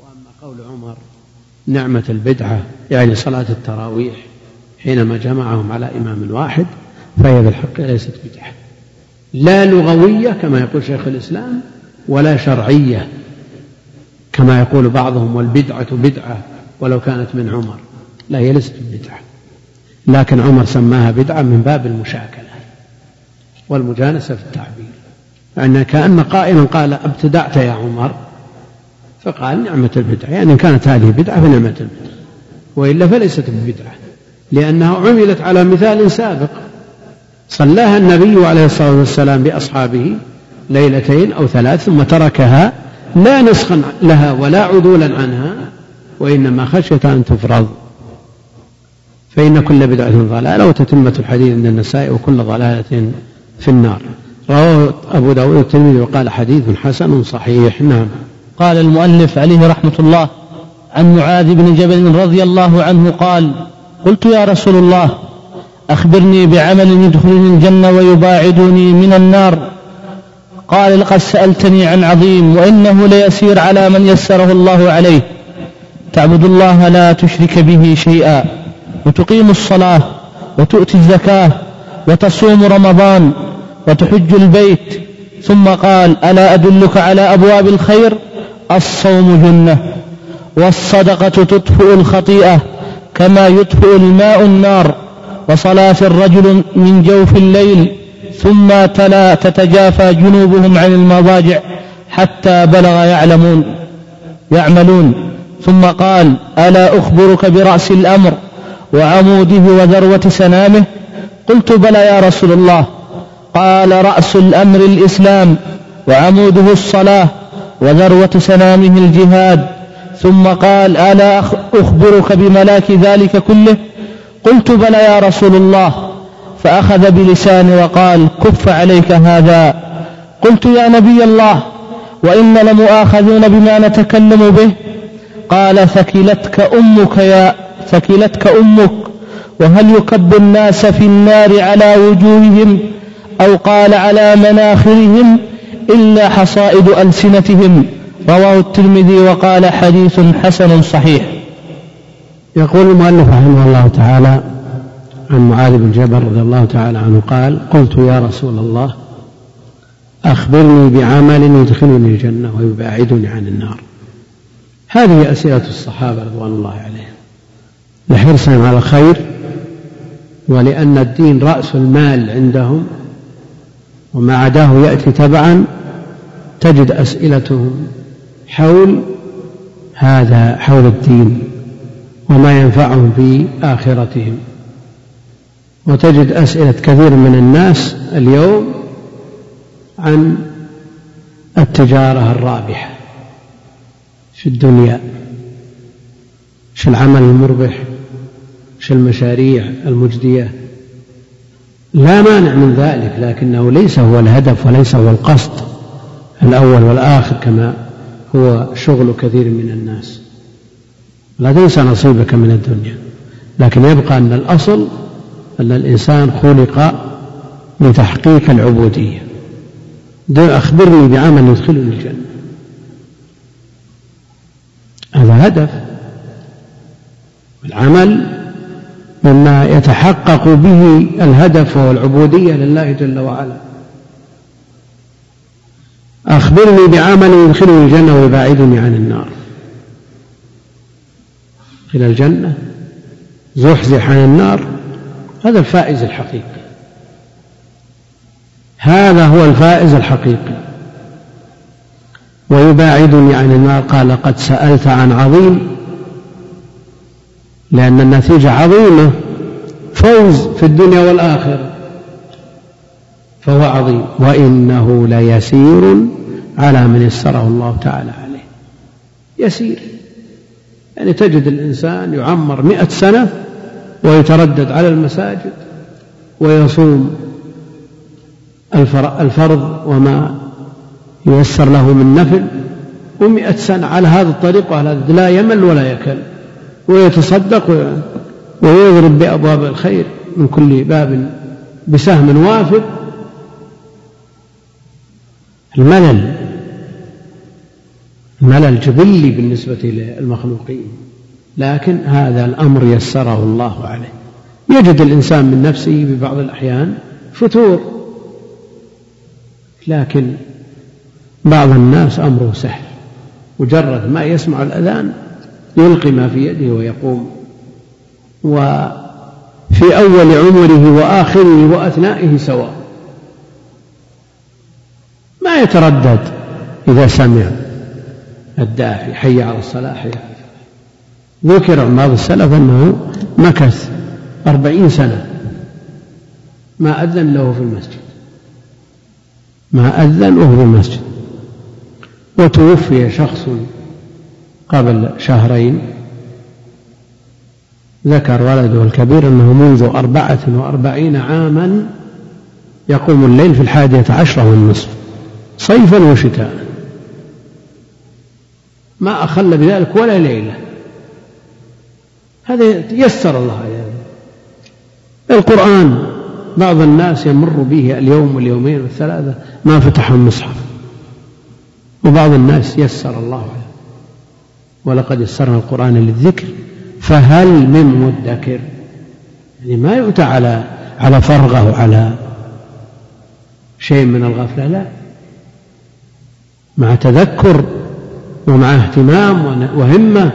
وأما قول عمر نعمة البدعة يعني صلاة التراويح حينما جمعهم على إمام واحد فهي بالحق ليست بدعة. لا لغوية كما يقول شيخ الإسلام ولا شرعية كما يقول بعضهم والبدعة بدعة ولو كانت من عمر. لا هي ليست بدعة. لكن عمر سماها بدعة من باب المشاكلة والمجانسة في التعبير. يعني كأن قائلا قال أبتدعت يا عمر؟ فقال نعمة البدعة يعني إن كانت هذه بدعة فنعمة البدعة وإلا فليست ببدعة لأنها عملت على مثال سابق. صلاها النبي عليه الصلاة والسلام بأصحابه ليلتين أو ثلاث ثم تركها لا نسخا لها ولا عدولا عنها وإنما خشية أن تفرض. فإن كل بدعة ضلالة وتتمة الحديث عند النساء وكل ضلالة في النار. رواه أبو داود الترمذي وقال حديث حسن صحيح. نعم. قال المؤلف عليه رحمة الله عن معاذ بن جبل رضي الله عنه قال قلت يا رسول الله أخبرني بعمل يدخلني الجنة ويباعدني من النار. قال لقد سألتني عن عظيم وإنه ليسير على من يسره الله عليه. تعبد الله لا تشرك به شيئا وتقيم الصلاة وتؤتي الزكاة وتصوم رمضان وتحج البيت. ثم قال ألا أدلك على أبواب الخير؟ الصوم جنة والصدقة تطفئ الخطيئة كما يطفئ الماء النار وصلاة الرجل من جوف الليل ثم تلا تتجافى جنوبهم عن المضاجع حتى بلغ يعلمون يعملون. ثم قال ألا أخبرك برأس الأمر وعموده وذروة سنامه؟ قلت بلى يا رسول الله. قال رأس الأمر الإسلام وعموده الصلاة وذروة سنامه الجهاد ثم قال ألا أخبرك بملاك ذلك كله؟ قلت بلى يا رسول الله. فأخذ بلساني وقال كف عليك هذا. قلت يا نبي الله وإن لمؤاخذون بما نتكلم به؟ قال ثكلتك أمك يا ثكلتك أمك وهل يكب الناس في النار على وجوههم؟ أو قال على مناخرهم؟ إلا حصائد ألسنتهم. رواه الترمذي وقال حديث حسن صحيح. يقول المؤلف رحمه الله تعالى عن معاذ بن جبل رضي الله تعالى عنه قال قلت يا رسول الله أخبرني بعمل يدخلني الجنة ويباعدني عن النار. هذه أسئلة الصحابة رضوان الله عليهم. لحرصهم على الخير ولأن الدين رأس المال عندهم. وما عداه يأتي تبعا تجد أسئلتهم حول هذا حول الدين وما ينفعهم في آخرتهم وتجد أسئلة كثير من الناس اليوم عن التجارة الرابحة في الدنيا في العمل المربح في المشاريع المجدية. لا مانع من ذلك لكنه ليس هو الهدف وليس هو القصد الأول والآخر كما هو شغل كثير من الناس. لا تنسى نصيبك من الدنيا لكن يبقى أن الأصل أن الإنسان خلق لتحقيق العبودية. أخبرني بعمل يدخلني الجنة. هذا هدف. العمل مما يتحقق به الهدف وهو العبودية لله جل وعلا. أخبرني بعمل يدخلني الجنة ويباعدني عن النار. إلى الجنة. زحزح عن النار. هذا الفائز الحقيقي. هذا هو الفائز الحقيقي. ويباعدني عن النار. قال قد سألت عن عظيم لأن النتيجة عظيمة. فوز في الدنيا والآخرة. فهو عظيم. وإنه ليسير على من يسره الله تعالى عليه. يسير. يعني تجد الإنسان يعمر مئة سنة ويتردد على المساجد ويصوم الفرض وما ييسر له من نفل. ومئة سنة على هذا الطريق وعلى هذا لا يمل ولا يكل. ويتصدق ويضرب بأبواب الخير من كل باب بسهم وافر. الملل ملل جبلي بالنسبة للمخلوقين لكن هذا الأمر يسره الله عليه. يجد الإنسان من نفسه ببعض الأحيان فتور لكن بعض الناس أمره سهل مجرد ما يسمع الأذان يلقي ما في يده ويقوم. وفي أول عمره وآخره وأثنائه سواء. ما يتردد إذا سمع الداعي حي على الصلاة حي على ذكر بعض السلف أنه مكث أربعين سنة. ما أذن له في المسجد. ما أذن وهو في المسجد. وتوفي شخص قبل شهرين ذكر ولده الكبير أنه منذ أربعة وأربعين عاما يقوم الليل في الحادية عشرة والنصف صيفا وشتاء. ما أخل بذلك ولا ليلة. هذا يسر الله عليه القرآن بعض الناس يمر به اليوم واليومين والثلاثة ما فتح المصحف. وبعض الناس يسر الله عليه. ولقد يسرنا القرآن للذكر فهل من مدكر؟ يعني ما يؤتى على على فرغة وعلى شيء من الغفلة لا. مع تذكر ومع اهتمام وهمة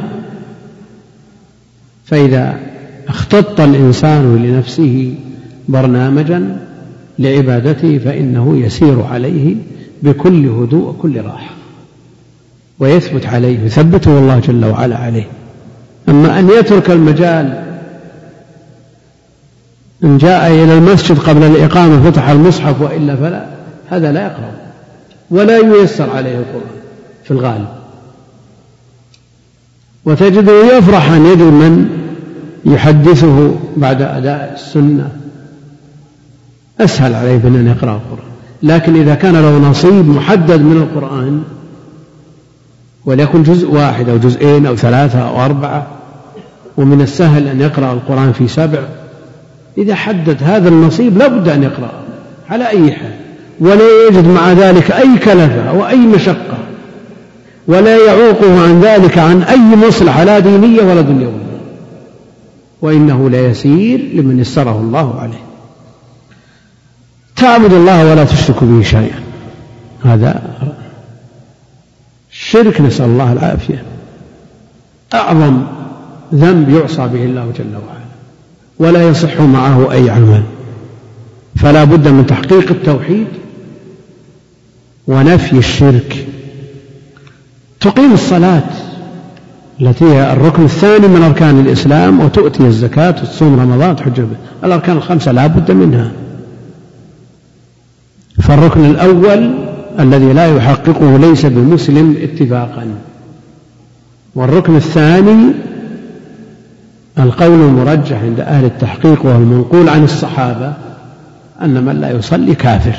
فإذا اختط الإنسان لنفسه برنامجا لعبادته فإنه يسير عليه بكل هدوء وكل راحة. ويثبت عليه يثبته الله جل وعلا عليه. أما أن يترك المجال إن جاء إلى المسجد قبل الإقامة فتح المصحف وإلا فلا هذا لا يقرأ. ولا ييسر عليه القرآن في الغالب. وتجده يفرح أن يجد من يحدثه بعد أداء السنة. أسهل عليه من أن يقرأ القرآن. لكن إذا كان له نصيب محدد من القرآن وليكن جزء واحد أو جزئين أو ثلاثة أو أربعة ومن السهل أن يقرأ القرآن في سبع. إذا حدد هذا النصيب لابد أن يقرأ على أي حال. ولا يجد مع ذلك أي كلفة وأي مشقة ولا يعوقه عن ذلك عن أي مصلحة لا دينية ولا دنيوية. وإنه ليسير لمن يسره الله عليه. تعبد الله ولا تشرك به شيئا. هذا الشرك نسأل الله العافية. أعظم ذنب يعصى به الله جل وعلا ولا يصح معه أي عمل. فلا بد من تحقيق التوحيد ونفي الشرك. تقيم الصلاة التي هي الركن الثاني من أركان الإسلام وتؤتي الزكاة وتصوم رمضان تحج الأركان الخمسة لا بد منها. فالركن الأول الذي لا يحققه ليس بمسلم اتفاقا. والركن الثاني القول المرجح عند أهل التحقيق وهو المنقول عن الصحابة أن من لا يصلي كافر.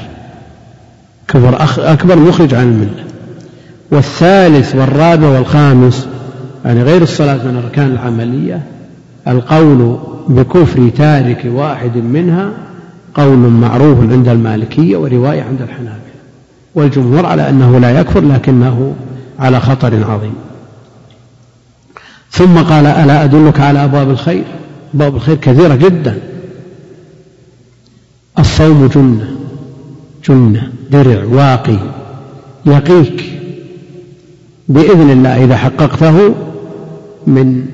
كفر أكبر مخرج عن الملة. والثالث والرابع والخامس يعني غير الصلاة من الأركان العملية القول بكفر تارك واحد منها قول معروف عند المالكية ورواية عند الحنابلة. والجمهور على أنه لا يكفر لكنه على خطر عظيم. ثم قال ألا أدلك على أبواب الخير؟ أبواب الخير كثيرة جدا. الصوم جنة جنة درع واقي يقيك. بإذن الله إذا حققته من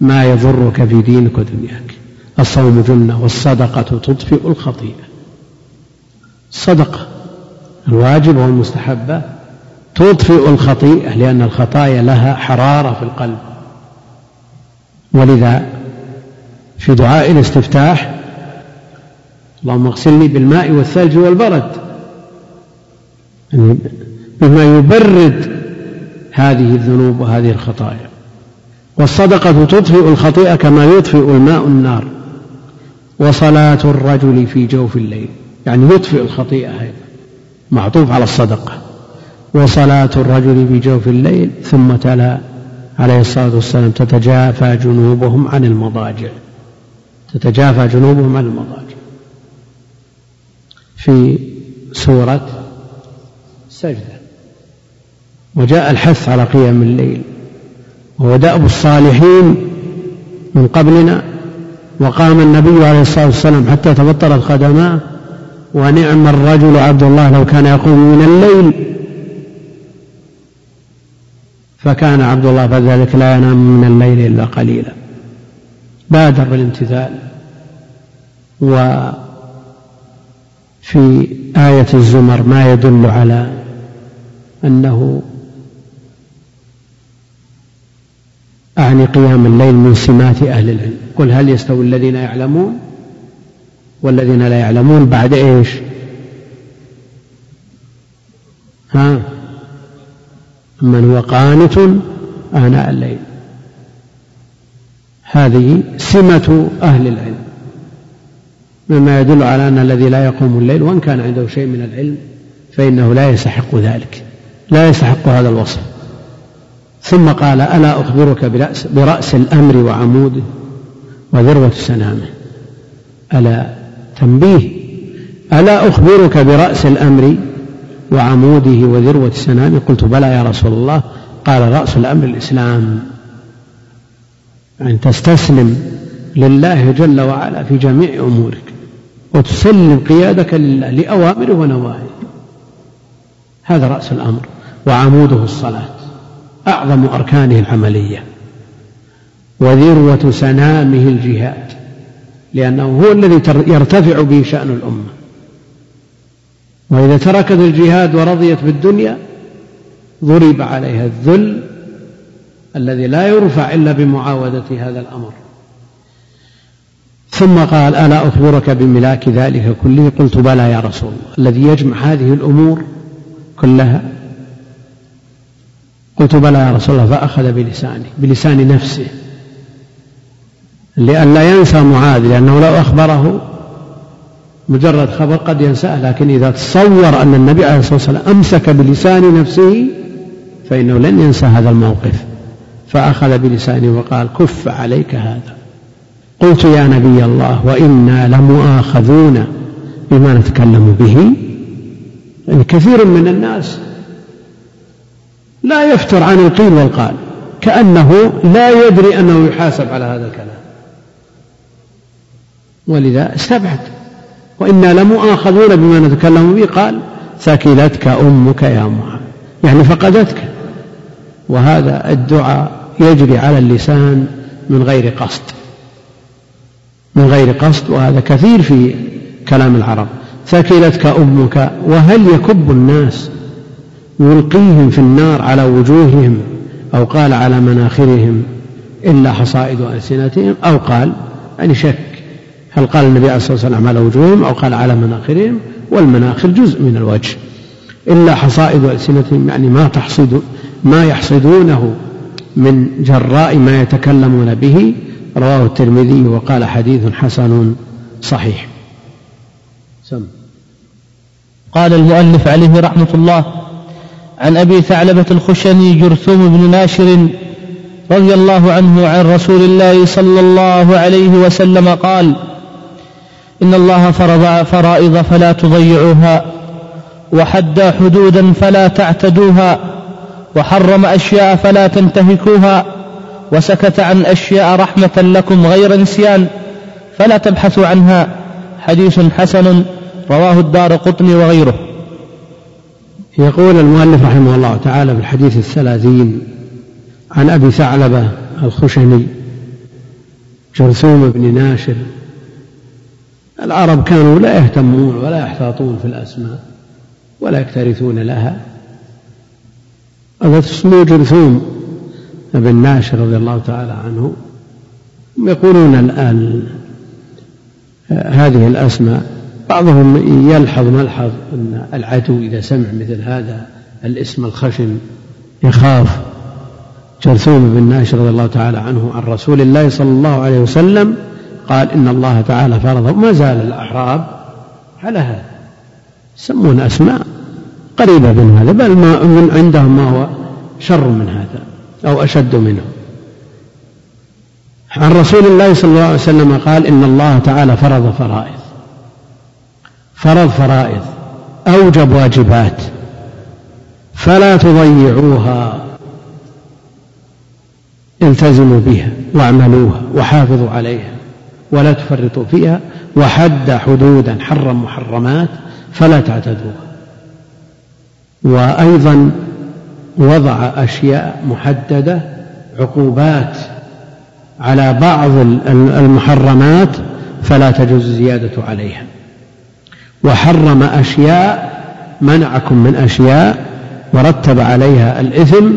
ما يضرك في دينك ودنياك. الصوم جنة والصدقة تطفئ الخطيئة. الصدقة الواجبة والمستحبة تطفئ الخطيئة لأن الخطايا لها حرارة في القلب. ولذا في دعاء الاستفتاح اللهم اغسلني بالماء والثلج والبرد. يعني بما يبرد هذه الذنوب وهذه الخطايا. والصدقة تطفئ الخطيئة كما يطفئ الماء النار. وصلاة الرجل في جوف الليل. يعني يطفئ الخطيئة أيضا. معطوف على الصدقة. وصلاة الرجل في جوف الليل ثم تلا. عليه الصلاة والسلام تتجافى جنوبهم عن المضاجع. تتجافى جنوبهم عن المضاجع. في سورة سجدة. وجاء الحث على قيام الليل. وهو دأب الصالحين من قبلنا. وقام النبي عليه الصلاة والسلام حتى تبطلت قدماه ونعم الرجل عبد الله لو كان يقوم من الليل. فكان عبد الله فذلك لا ينام من الليل إلا قليلا. بادر بالامتثال. وفي آية الزمر ما يدل على أنه أعني قيام الليل من سمات أهل العلم. قل هل يستوي الذين يعلمون؟ والذين لا يعلمون بعد إيش؟ ها؟ من هو قانت آناء الليل. هذه سمة أهل العلم. مما يدل على أن الذي لا يقوم الليل وإن كان عنده شيء من العلم فإنه لا يستحق ذلك. لا يستحق هذا الوصف. ثم قال ألا أخبرك برأس, برأس الأمر وعموده وذروة سنامه؟ ألا تنبيه. ألا أخبرك برأس الأمر وعموده وذروة سنامه قلت بلى يا رسول الله. قال رأس الأمر الإسلام. أن تستسلم لله جل وعلا في جميع أمورك. وتسلم قيادك لله لأوامره ونواهيه. هذا رأس الأمر. وعموده الصلاة. أعظم أركانه العملية. وذروة سنامه الجهاد. لأنه هو الذي يرتفع به شأن الأمة. وإذا تركت الجهاد ورضيت بالدنيا ضرب عليها الذل الذي لا يرفع إلا بمعاودة هذا الأمر. ثم قال ألا أخبرك بملاك ذلك كله؟ قلت بلى يا رسول الله. الذي يجمع هذه الأمور كلها. قلت بلى يا رسول الله. فأخذ بلسانه بلسان نفسه. لئلا ينسى معاذ لأنه لو أخبره مجرد خبر قد ينساه لكن إذا تصور أن النبي عليه الصلاة والسلام أمسك بلسان نفسه فإنه لن ينسى هذا الموقف. فأخذ بلسانه وقال كف عليك هذا. قلت يا نبي الله وإنا لمؤاخذون بما نتكلم به. يعني كثير من الناس لا يفتر عن القيل والقال كأنه لا يدري أنه يحاسب على هذا الكلام. ولذا استبعد. وإنا لمؤاخذون بما نتكلم به. قال ثكلتك أمك يا معاذ. يعني فقدتك. وهذا الدعاء يجري على اللسان من غير قصد. من غير قصد. وهذا كثير في كلام العرب. ثكلتك أمك. وهل يكب الناس يلقيهم في النار على وجوههم أو قال على مناخرهم إلا حصائد ألسنتهم؟ أو قال يعني شك هل قال النبي عليه الصلاة والسلام على وجوههم أو قال على مناخرهم؟ والمناخر جزء من الوجه. إلا حصائد ألسنتهم يعني ما تحصد ما يحصدونه من جراء ما يتكلمون به. رواه الترمذي وقال حديث حسن صحيح. سم. قال المؤلف عليه رحمة الله عن أبي ثعلبة الخشني جرثوم بن ناشر رضي الله عنه عن رسول الله صلى الله عليه وسلم قال إن الله فرض فرائض فلا تضيعوها وحد حدودا فلا تعتدوها وحرم أشياء فلا تنتهكوها وسكت عن أشياء رحمة لكم غير نسيان فلا تبحثوا عنها حديث حسن رواه الدار قطني وغيره. يقول المؤلف رحمه الله تعالى في الحديث الثلاثين عن أبي ثعلبة الخشني جرثوم بن ناشر العرب كانوا لا يهتمون ولا يحتاطون في الأسماء ولا يكترثون لها. هذا اسمه جرثوم بن ناشر رضي الله تعالى عنه يقولون الآن هذه الأسماء. بعضهم يلحظ ملحظ أن العدو إذا سمع مثل هذا الاسم الخشن يخاف. جرثوم بن ناشر رضي الله تعالى عنه عن رسول الله صلى الله عليه وسلم قال إن الله تعالى فرض ما زال الأعراب على هذا يسمون أسماء قريبة من هذا بل ما من عندهم ما هو شر من هذا أو أشد منه. عن رسول الله صلى الله عليه وسلم قال إن الله تعالى فرض فرائض. فرض فرائض أوجب واجبات فلا تضيعوها. التزموا بها واعملوها وحافظوا عليها. ولا تفرطوا فيها وحد حدودا حرم محرمات فلا تعتدوها. وأيضا وضع أشياء محددة عقوبات على بعض المحرمات فلا تجوز الزيادة عليها. وحرم أشياء منعكم من أشياء ورتب عليها الإثم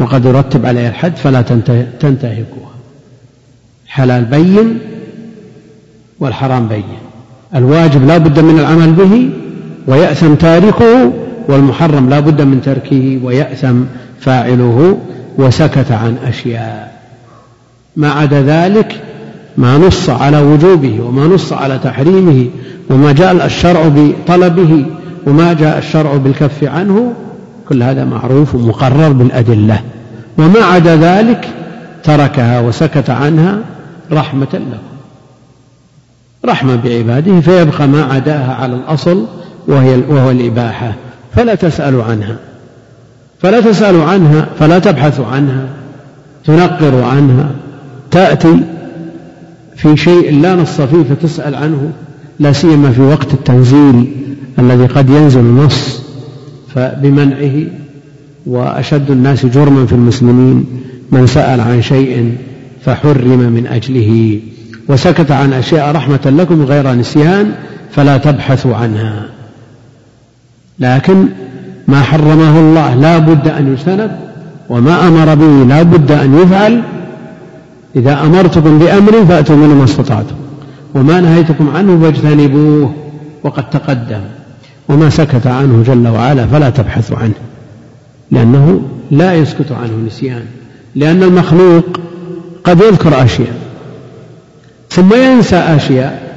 وقد يرتب عليها الحد فلا تنتهكوها. حلال بين والحرام بين. الواجب لا بد من العمل به ويأثم تاركه والمحرم لا بد من تركه ويأثم فاعله وسكت عن أشياء. ما عدا ذلك ما نص على وجوبه وما نص على تحريمه وما جاء الشرع بطلبه وما جاء الشرع بالكف عنه كل هذا معروف ومقرر بالأدلة. وما عدا ذلك تركها وسكت عنها رحمة لكم. رحمة بعباده فيبقى ما عداها على الأصل وهي وهو الإباحة. فلا تسألوا عنها. فلا تسألوا عنها فلا تبحثوا عنها تنقروا عنها تأتي في شيء لا نص فيه فتسأل عنه لا سيما في وقت التنزيل الذي قد ينزل النص. فبمنعه وأشد الناس جرما في المسلمين من سأل عن شيء فحرم من أجله. وسكت عن أشياء رحمة لكم غير نسيان فلا تبحثوا عنها. لكن ما حرمه الله لا بد أن يجتنب وما أمر به لا بد أن يفعل. إذا أمرتكم بأمر فأتوا منه ما استطعتم وما نهيتكم عنه فاجتنبوه وقد تقدم وما سكت عنه جل وعلا فلا تبحثوا عنه لأنه لا يسكت عنه نسيان لأن المخلوق قد يذكر أشياء. ثم ينسى أشياء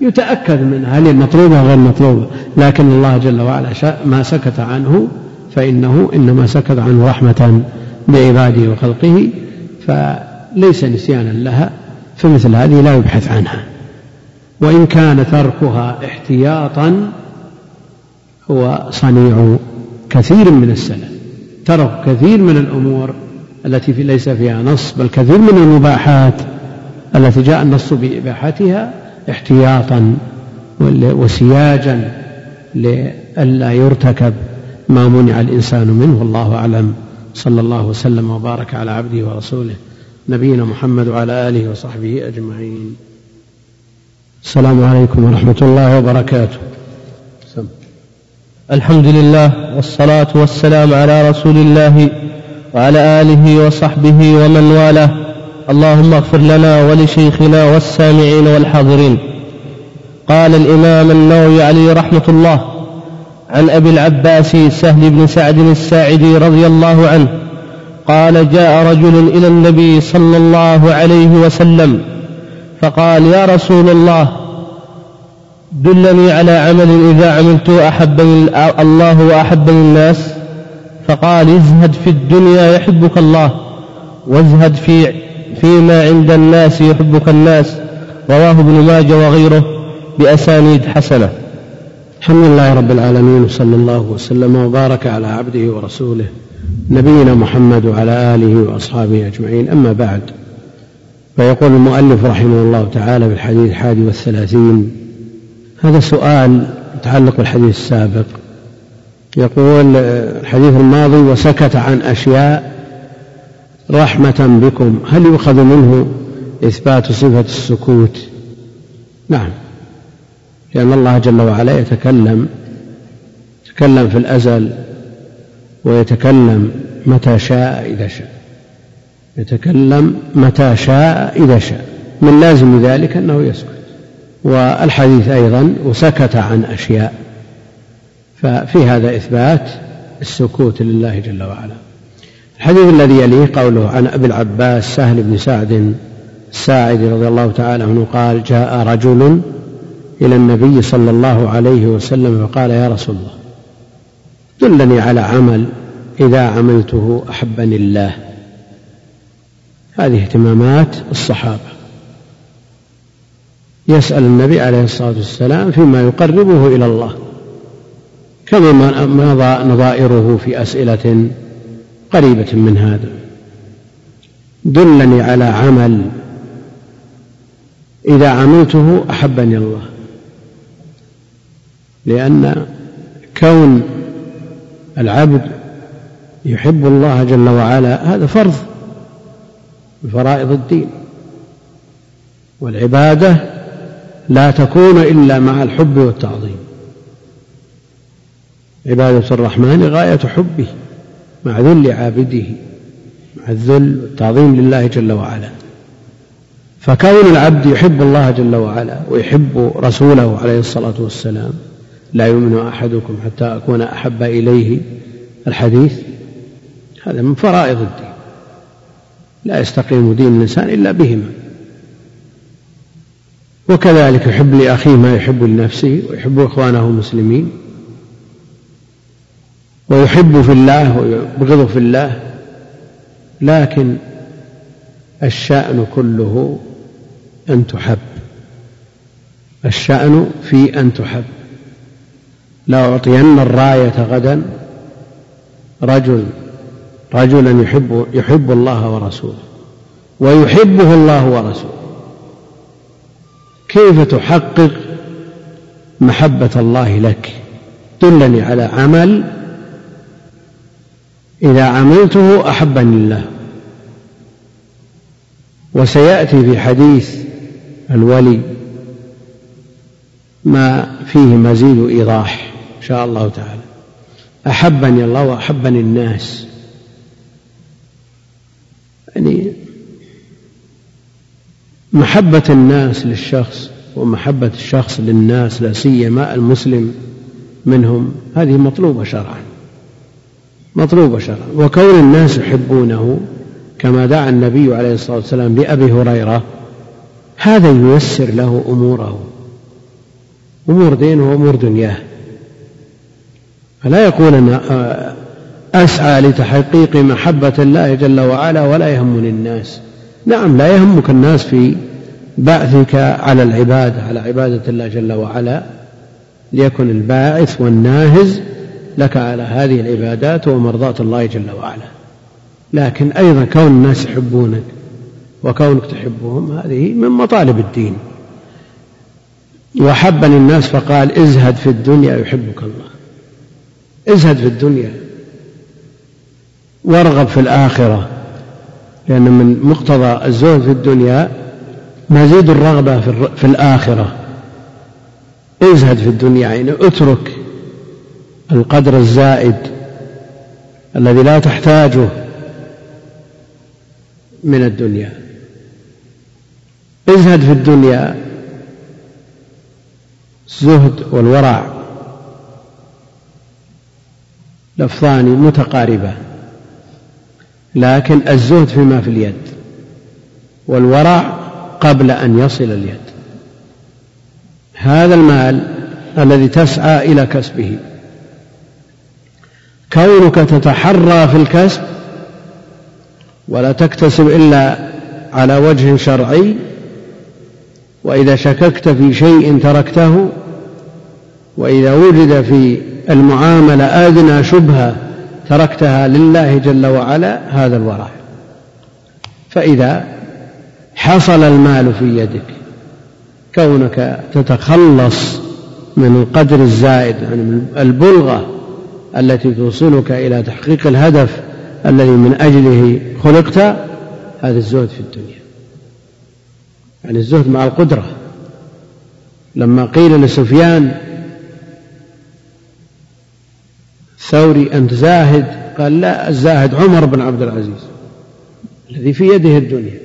يتأكد منها هل مطلوبة أو غير مطلوبة. لكن الله جل وعلا ما سكت عنه فإنه إنما سكت عنه رحمة بعباده وخلقه فليس نسيانا لها فمثل هذه لا يبحث عنها. وإن كان تركها احتياطا هو صنيع كثير من السلف ترك كثير من الأمور التي ليس فيها نص بل كثير من المباحات. التي جاء النص بإباحتها احتياطا وسياجا لئلا يرتكب ما منع الإنسان منه. والله أعلم. صلى الله وسلم وبارك على عبده ورسوله نبينا محمد وعلى آله وصحبه أجمعين. السلام عليكم ورحمة الله وبركاته. سم. الحمد لله والصلاة والسلام على رسول الله وعلى آله وصحبه ومن والاه. اللهم اغفر لنا ولشيخنا والسامعين والحاضرين. قال الإمام النووي عليه رحمة الله عن أبي العباس سهل بن سعد الساعدي رضي الله عنه قال جاء رجل إلى النبي صلى الله عليه وسلم فقال يا رسول الله دلني على عمل إذا عملته أحبني الله وأحبني الناس. فقال ازهد في الدنيا يحبك الله وازهد في فيما عند الناس يحبك الناس رواه ابن ماجه وغيره بأسانيد حسنة. الحمد لله رب العالمين وصلى الله وسلم وبارك على عبده ورسوله نبينا محمد وعلى آله وأصحابه أجمعين. أما بعد فيقول المؤلف رحمه الله تعالى في الحديث الحادي والثلاثين هذا سؤال يتعلق بالحديث السابق. يقول الحديث الماضي وسكت عن أشياء رحمة بكم. هل يؤخذ منه إثبات صفة السكوت؟ نعم. لأن الله جل وعلا يتكلم يتكلم في الأزل ويتكلم متى شاء إذا شاء. يتكلم متى شاء إذا شاء. من لازم ذلك أنه يسكت. والحديث أيضا وسكت عن أشياء. ففي هذا إثبات السكوت لله جل وعلا. الحديث الذي يليه قوله عن أبي العباس سهل بن سعد الساعدي رضي الله تعالى عنه قال جاء رجل إلى النبي صلى الله عليه وسلم فقال يا رسول الله دلني على عمل إذا عملته أحبني الله. هذه اهتمامات الصحابة. يسأل النبي عليه الصلاة والسلام فيما يقربه إلى الله كما مضى نظائره في أسئلة قريبة من هذا. دلني على عمل إذا عملته أحبني الله. لأن كون العبد يحب الله جل وعلا هذا فرض من فرائض الدين. والعبادة لا تكون إلا مع الحب والتعظيم. عبادة الرحمن غاية حبه. مع ذل عابده مع الذل والتعظيم لله جل وعلا. فكون العبد يحب الله جل وعلا ويحب رسوله عليه الصلاة والسلام لا يؤمن أحدكم حتى أكون أحب إليه الحديث هذا من فرائض الدين. لا يستقيم دين الإنسان إلا بهما. وكذلك يحب لأخيه ما يحب لنفسه ويحب إخوانه المسلمين. ويحب في الله ويبغض في الله لكن الشأن كله أن تحب. الشأن في أن تحب. لأعطين الراية غدا رجل رجلا يحب يحب الله ورسوله ويحبه الله ورسوله. كيف تحقق محبة الله لك؟ دلني على عمل إذا عملته أحبني الله. وسيأتي في حديث الولي ما فيه مزيد إيضاح إن شاء الله تعالى. أحبني الله وأحبني الناس. يعني محبة الناس للشخص ومحبة الشخص للناس لا سيما المسلم منهم هذه مطلوبة شرعا. مطلوبة شرعا وكون الناس يحبونه كما دعا النبي عليه الصلاة والسلام لأبي هريرة هذا ييسر له أموره. أمور دينه وأمور دنياه. فلا يقول أنا أسعى لتحقيق محبة الله جل وعلا ولا يهمني الناس نعم لا يهمك الناس في بعثك على العبادة على عبادة الله جل وعلا ليكن الباعث والناهز لك على هذه العبادات ومرضاة الله جل وعلا. لكن أيضا كون الناس يحبونك وكونك تحبهم هذه من مطالب الدين. وحبني الناس فقال ازهد في الدنيا يحبك الله. ازهد في الدنيا. وارغب في الآخرة. لأن من مقتضى الزهد في الدنيا مزيد الرغبة في الآخرة. ازهد في الدنيا يعني اترك القدر الزائد الذي لا تحتاجه من الدنيا. ازهد في الدنيا. الزهد والورع لفظان متقاربان لكن الزهد فيما في اليد والورع قبل أن يصل اليد. هذا المال الذي تسعى إلى كسبه. كونك تتحرى في الكسب ولا تكتسب إلا على وجه شرعي وإذا شككت في شيء تركته وإذا وجد في المعاملة آدنى شبهة تركتها لله جل وعلا هذا الورع فإذا حصل المال في يدك كونك تتخلص من القدر الزائد من البلغة التي توصلك إلى تحقيق الهدف الذي من أجله خلقت هذا الزهد في الدنيا. يعني الزهد مع القدرة. لما قيل لسفيان ثوري أنت زاهد؟ قال لا الزاهد عمر بن عبد العزيز الذي في يده الدنيا.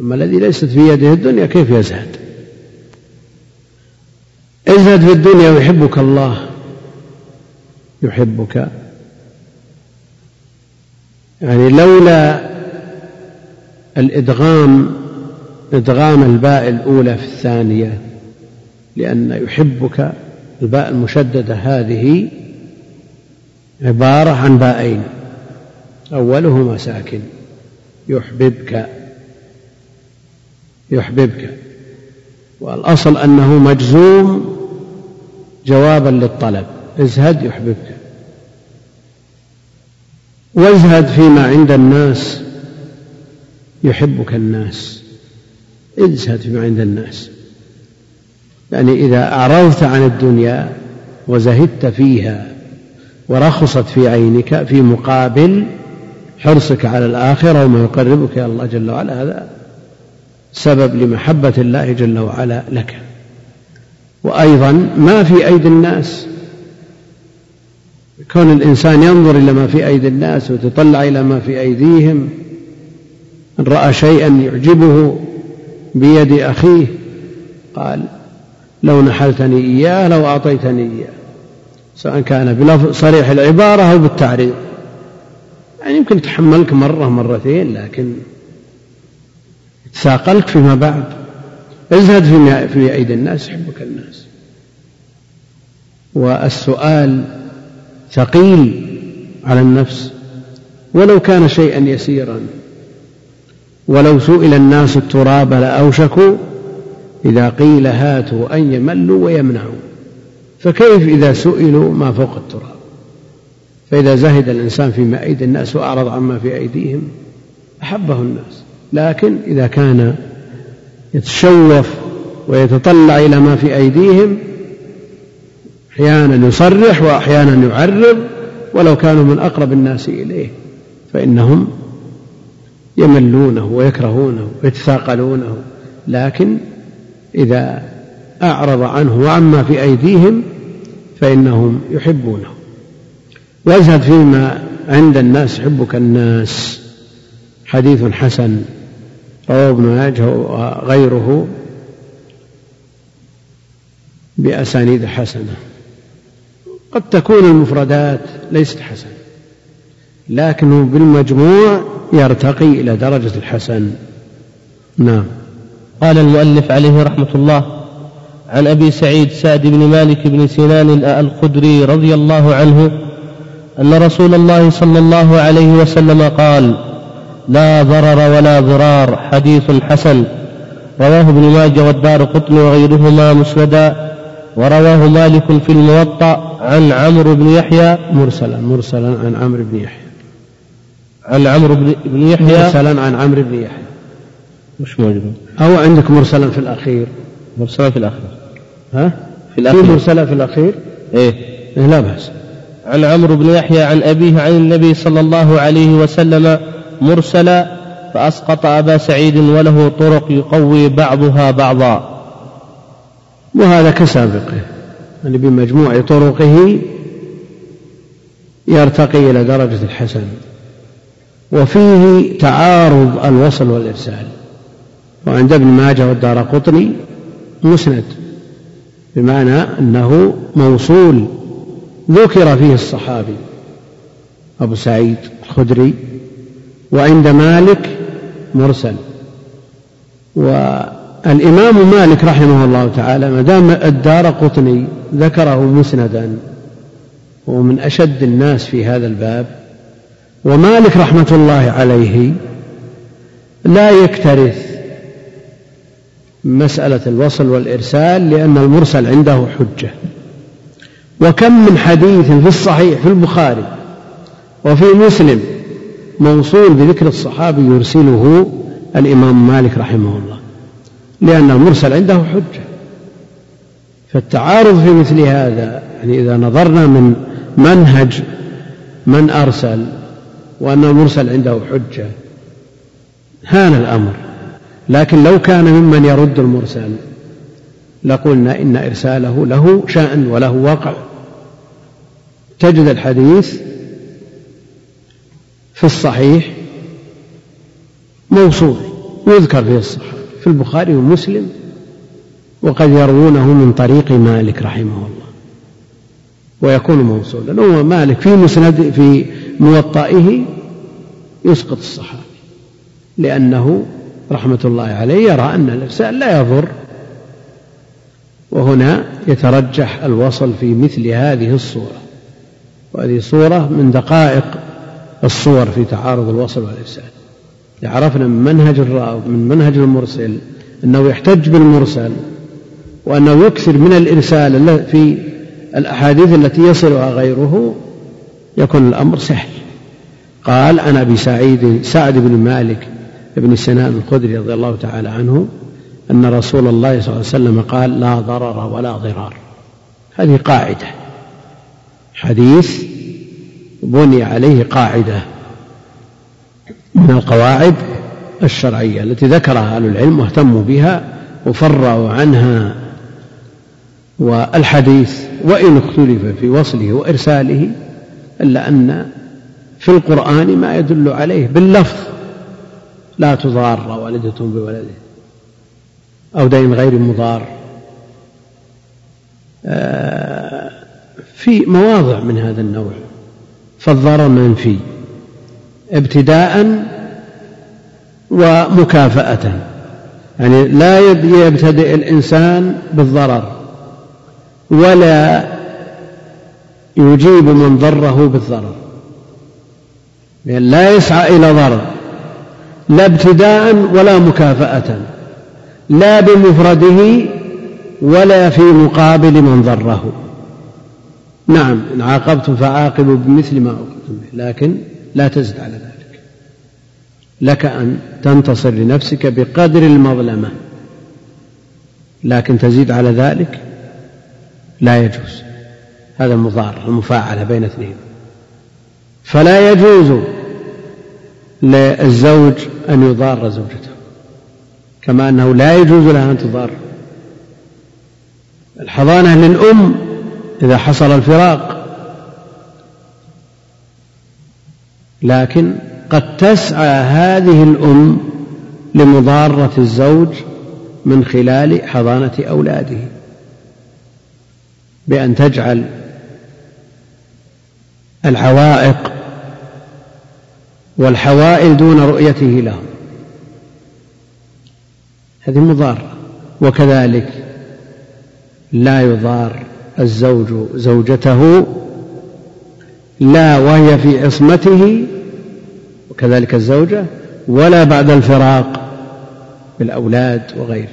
أما الذي ليست في يده الدنيا كيف يزهد؟ ازهد في الدنيا ويحبك الله. يحبك. يعني لولا الإدغام إدغام الباء الأولى في الثانية لأن يحبك الباء المشددة هذه عبارة عن باءين أولهما ساكن. يحببك يحببك. والأصل أنه مجزوم جوابا للطلب. ازهد يحببك. وازهد فيما عند الناس يحبك الناس. ازهد فيما عند الناس. يعني إذا أعرضت عن الدنيا وزهدت فيها ورخصت في عينك في مقابل حرصك على الآخرة وما يقربك إلى الله جل وعلا هذا سبب لمحبة الله جل وعلا لك. وأيضا ما في أيدي الناس. كون الإنسان ينظر إلى ما في أيدي الناس ويتطلع إلى ما في أيديهم إن رأى شيئا يعجبه بيد أخيه قال لو نحلتني إياه لو أعطيتني إياه. سواء كان بلفظ صريح العبارة أو بالتعريض. يعني يمكن تحملك مرة مرتين لكن تثاقلك فيما بعد. ازهد في أيدي الناس يحبك الناس. والسؤال ثقيل على النفس ولو كان شيئا يسيرا. ولو سئل الناس التراب لأوشكوا إذا قيل هاتوا أن يملوا ويمنعوا. فكيف إذا سئلوا ما فوق التراب؟ فإذا زهد الإنسان فيما أيدي الناس وأعرض عما في أيديهم. أحبه الناس. لكن إذا كان يتشوف ويتطلع إلى ما في أيديهم أحيانا يصرح وأحيانا يعرض ولو كانوا من أقرب الناس إليه فإنهم يملونه ويكرهونه ويتثاقلونه. لكن إذا أعرض عنه وعما في أيديهم فإنهم يحبونه. وازهد فيما عند الناس يحبك الناس. حديث حسن رواه ابن ماجه وغيره بأسانيد حسنة. قد تكون المفردات ليست حسنة لكنه بالمجموع يرتقي إلى درجة الحسن. نعم. قال المؤلف عليه رحمة الله عن أبي سعيد سعد بن مالك بن سنان الخدري رضي الله عنه أن رسول الله صلى الله عليه وسلم قال لا ضرر ولا ضرار حديث حسن. رواه ابن ماجه والدار قطن وغيرهما مسندا ورواه مالك في الموطأ عن عمرو بن يحيى مرسلا مرسلا عن عمرو بن يحيى. عن عمرو بن يحيى؟ مرسلا عن عمرو بن يحيى. مش موجود. أو عندك مرسلا في الأخير؟ مرسلا في الأخير. ها؟ في الأخير. في مرسلا في الأخير؟ إيه, إيه لا بأس. عن عمرو بن يحيى عن أبيه عن النبي صلى الله عليه وسلم مرسلا فأسقط أبا سعيد وله طرق يقوي بعضها بعضا. وهذا كسابقه. يعني بمجموع طرقه يرتقي إلى درجة الحسن. وفيه تعارض الوصل والإرسال. وعند ابن ماجه والدار قطني مسند بمعنى أنه موصول ذكر فيه الصحابي أبو سعيد الخدري وعند مالك مرسل. والإمام مالك رحمه الله تعالى ما دام الدار قطني ذكره مسندا وهو من أشد الناس في هذا الباب ومالك رحمة الله عليه لا يكترث مسألة الوصل والإرسال لأن المرسل عنده حجة. وكم من حديث في الصحيح في البخاري وفي مسلم موصول بذكر الصحابي يرسله الإمام مالك رحمه الله. لأن المرسل عنده حجة. فالتعارض في مثل هذا يعني إذا نظرنا من منهج من أرسل وأن المرسل عنده حجة هان الأمر. لكن لو كان ممن يرد المرسل لقلنا إن إرساله له شأن وله وقع. تجد الحديث في الصحيح موصول يذكر في الصحيح. في البخاري ومسلم وقد يروونه من طريق مالك رحمه الله ويكون موصولا. هو مالك في مسند في موطئه يسقط الصحابي لأنه رحمة الله عليه يرى أن الإرسال لا يضر. وهنا يترجح الوصل في مثل هذه الصورة. وهذه صورة من دقائق الصور في تعارض الوصل والإرسال. عرفنا من منهج الراوي من منهج المرسل أنه يحتج بالمرسل وأنه يكثر من الإرسال في الأحاديث التي يصلها غيره يكون الأمر سهل. قال عن أبي سعيد سعد بن مالك بن سنان الخدري رضي الله تعالى عنه أن رسول الله صلى الله عليه وسلم قال لا ضرر ولا ضرار. هذه قاعدة. حديث بني عليه قاعدة. من القواعد الشرعية التي ذكرها أهل العلم واهتموا بها وفرعوا عنها والحديث وإن اختلف في وصله وإرساله إلا أن في القرآن ما يدل عليه باللفظ لا تضار والدة بولده أو دين غير مضار. آه، في مواضع من هذا النوع فالضرر منفي. ابتداء ومكافأة. يعني لا يبتدئ الإنسان بالضرر ولا يجيب من ضره بالضرر. يعني لا يسعى إلى ضرر لا ابتداء ولا مكافأة لا بمفرده ولا في مقابل من ضره. نعم إن عاقبتم فعاقبوا بمثل ما عوقبتم به لكن لا تزد على ذلك. لك أن تنتصر لنفسك بقدر المظلمة. لكن تزيد على ذلك لا يجوز. هذا المضار المفاعلة بين اثنين. فلا يجوز للزوج أن يضار زوجته. كما أنه لا يجوز لها أن تضار. الحضانة للأم إذا حصل الفراق لكن قد تسعى هذه الأم لمضارة الزوج من خلال حضانة أولاده بأن تجعل العوائق والحوائل دون رؤيته لهم. هذه مضارة. وكذلك لا يضار الزوج زوجته لا وهي في عصمته وكذلك الزوجة ولا بعد الفراق بالأولاد وغيره.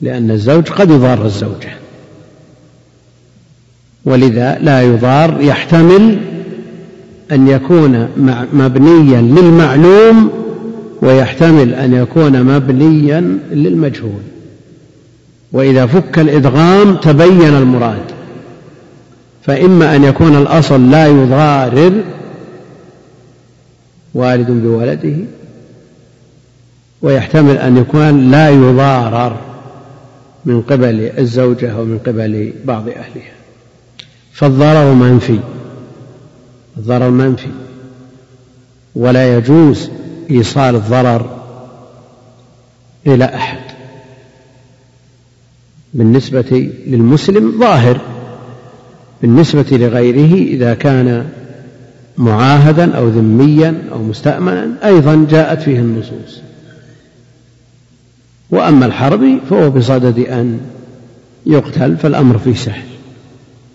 لأن الزوج قد يضار الزوجة ولذا لا يضار يحتمل أن يكون مبنيا للمعلوم ويحتمل أن يكون مبنيا للمجهول. وإذا فك الإدغام تبين المراد. فإما أن يكون الأصل لا يضارر والد بولده ويحتمل أن يكون لا يضارر من قبل الزوجة أو من قبل بعض أهلها. فالضرر منفي الضرر منفي ولا يجوز إيصال الضرر إلى أحد. بالنسبة للمسلم ظاهر. بالنسبة لغيره إذا كان معاهدا أو ذميا أو مستأمنا أيضا جاءت فيه النصوص. وأما الحربي فهو بصدد أن يقتل فالأمر فيه سهل.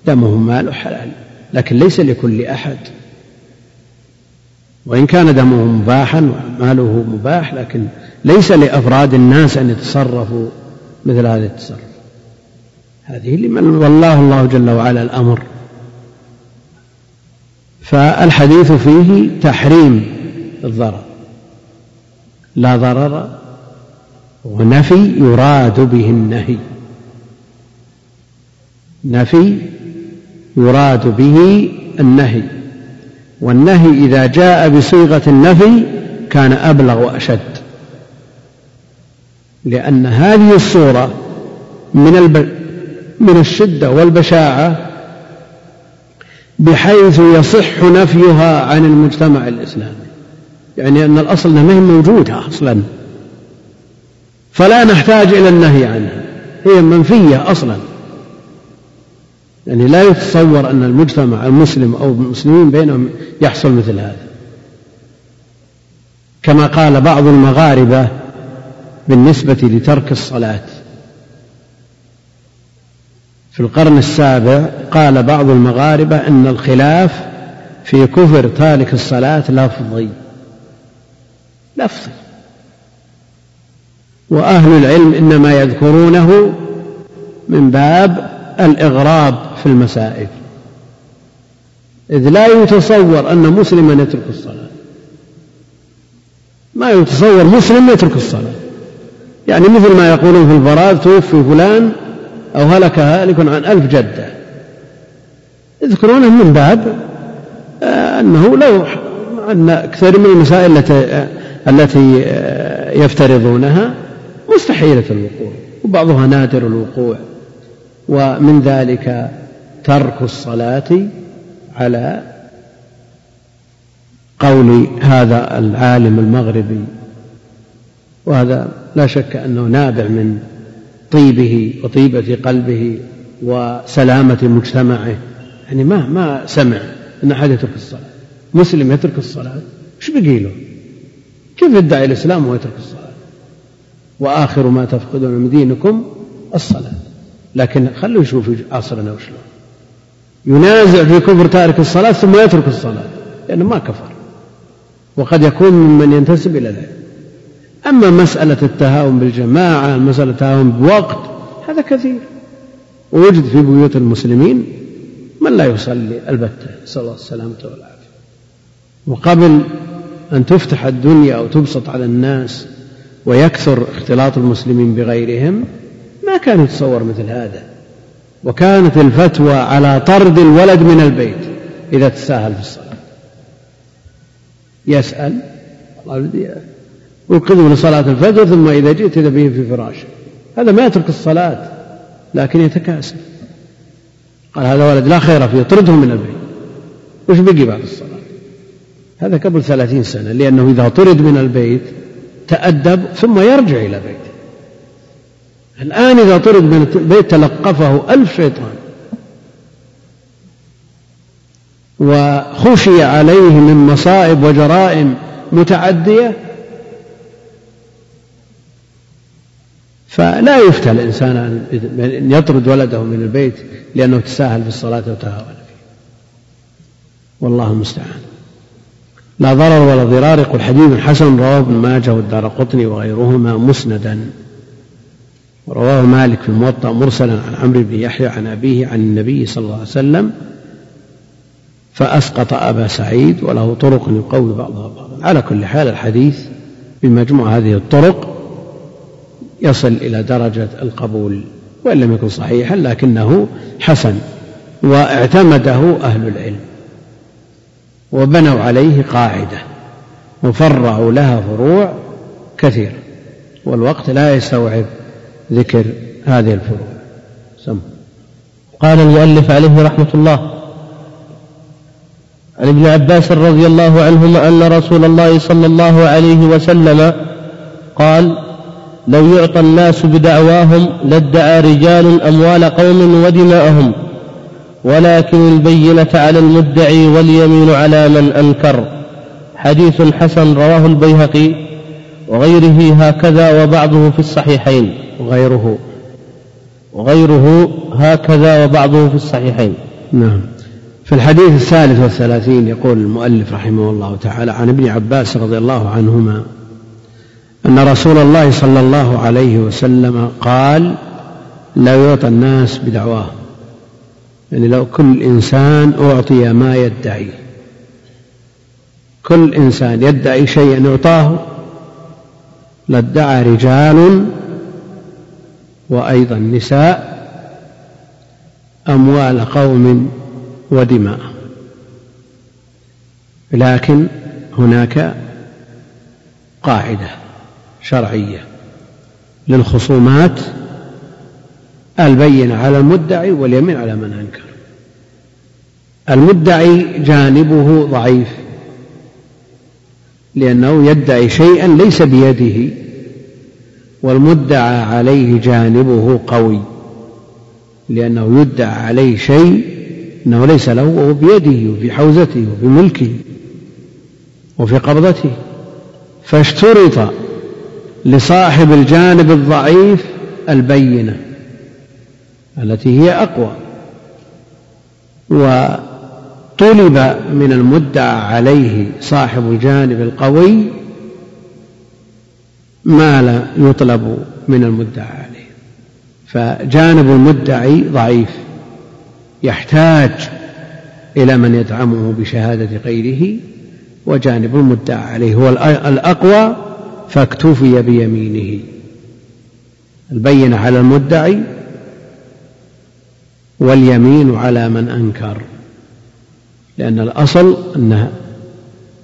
دمه ماله حلال لكن ليس لكل أحد. وإن كان دمه مباحا وماله مباح لكن ليس لأفراد الناس أن يتصرفوا مثل هذا التصرف. هذه لمن والله الله جل وعلا الأمر. فالحديث فيه تحريم الضرر. لا ضرر ونفي يراد به النهي. نفي يراد به النهي. والنهي إذا جاء بصيغة النفي كان أبلغ وأشد. لأن هذه الصورة من. من الشدة والبشاعة بحيث يصح نفيها عن المجتمع الإسلامي. يعني أن الأصل أنها ما هي موجودة أصلا. فلا نحتاج إلى النهي عنها. هي منفية أصلا. يعني لا يتصور أن المجتمع المسلم أو المسلمين بينهم يحصل مثل هذا. كما قال بعض المغاربة بالنسبة لترك الصلاة. في القرن السابع قال بعض المغاربة أن الخلاف في كفر تارك الصلاة لفظي. لفظي. وأهل العلم إنما يذكرونه من باب الإغراب في المسائل. إذ لا يتصور أن مسلما يترك الصلاة. ما يتصور مسلم يترك الصلاة. يعني مثل ما يقولون في البراز توفي فلان أو هلك هالك عن ألف جدة. يذكرونه من باب آه، أنه لو أن كثير من المسائل التي التي آه، يفترضونها مستحيلة الوقوع وبعضها نادر الوقوع. ومن ذلك ترك الصلاة على قول هذا العالم المغربي. وهذا لا شك أنه نابع من طيبه وطيبة قلبه وسلامة مجتمعه. يعني ما ما سمع أن أحد يترك الصلاة. مسلم يترك الصلاة. إيش بقي له؟ كيف يدعي الإسلام ويترك الصلاة؟ وآخر ما تفقدون من دينكم الصلاة. لكن خلوا يشوفوا عصرنا وشلون. ينازع في كفر تارك الصلاة ثم يترك الصلاة. لأنه ما كفر. وقد يكون ممن ينتسب إلى العلم أما مسألة التهاون بالجماعة مسألة التهاون بوقت هذا كثير. ووجد في بيوت المسلمين من لا يصلي البتة. نسأل الله السلامة والعافية وقبل أن تفتح الدنيا أو تبسط على الناس ويكثر اختلاط المسلمين بغيرهم ما كان يتصور مثل هذا. وكانت الفتوى على طرد الولد من البيت إذا تساهل في الصلاة. يسأل. أوقظه لصلاة الفجر ثم إذا جئت إذا به في فراشه هذا ما يترك الصلاة لكن يتكاسل قال هذا ولد لا خير فيه طرده من البيت وش بقي بعد الصلاة؟ هذا قبل ثلاثين سنة لأنه إذا طرد من البيت تأدب ثم يرجع إلى بيته. الآن إذا طرد من البيت تلقفه ألف شيطان. وخشي عليه من مصائب وجرائم متعدية فلا يفتى الإنسان أن يطرد ولده من البيت لأنه تساهل في الصلاة وتهاون فيه. والله المستعان. لا ضرر ولا ضرار. يقول حديث حسن رواه ابن ماجه والدار قطني وغيرهما مسندا. ورواه مالك في الموطأ مرسلا عن عمرو بن يحيى عن أبيه عن النبي صلى الله عليه وسلم فأسقط أبا سعيد وله طرق يقوي بعضها بعضا. على كل حال الحديث بمجموع هذه الطرق يصل إلى درجة القبول وإن لم يكن صحيحا لكنه حسن واعتمده أهل العلم وبنوا عليه قاعدة وفرعوا لها فروع كثيرة والوقت لا يستوعب ذكر هذه الفروع. سم. قال المؤلف عليه رحمة الله عن ابن عباس رضي الله عنهما أن رسول الله صلى الله عليه وسلم قال لو يعطى الناس بدعواهم لادعى رجال أموال قوم ودماءهم ولكن البينة على المدعي واليمين على من أنكر. حديث حسن رواه البيهقي وغيره هكذا وبعضه في الصحيحين. وغيره وغيره هكذا وبعضه في الصحيحين. نعم. في الحديث الثالث والثلاثين يقول المؤلف رحمه الله تعالى عن ابن عباس رضي الله عنهما أن رسول الله صلى الله عليه وسلم قال لا يعطى الناس بدعواهم يعني لو كل إنسان أعطي ما يدعي. كل إنسان يدعي شيئا يعطاه لادعى رجال وأيضا نساء أموال قوم ودماء. لكن هناك قاعدة. شرعية للخصومات البينة على المدعي واليمين على من أنكر. المدعي جانبه ضعيف لأنه يدعي شيئا ليس بيده والمدعى عليه جانبه قوي لأنه يدعى عليه شيء أنه ليس له وهو بيده وفي حوزته وفي ملكه وفي قبضته. فاشترط لصاحب الجانب الضعيف البينة التي هي أقوى. وطلب من المدعى عليه صاحب الجانب القوي ما لا يطلب من المدعى عليه. فجانب المدعي ضعيف يحتاج إلى من يدعمه بشهادة غيره وجانب المدعى عليه هو الأقوى فاكتفي بيمينه. البينة على المدعي واليمين على من أنكر. لأن الأصل أنها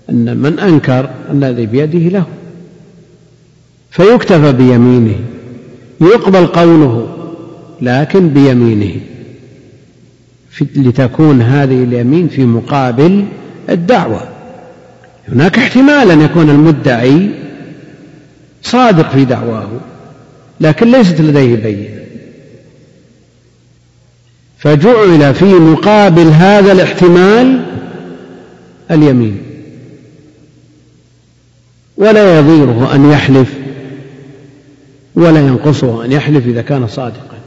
أن من أنكر الذي بيده له. فيكتفى بيمينه. يقبل قوله لكن بيمينه. لتكون هذه اليمين في مقابل الدعوة. هناك احتمال أن يكون المدعي صادق في دعواه لكن ليست لديه بينة. فجعل في مقابل هذا الاحتمال اليمين. ولا يضيره أن يحلف ولا ينقصه أن يحلف إذا كان صادقا.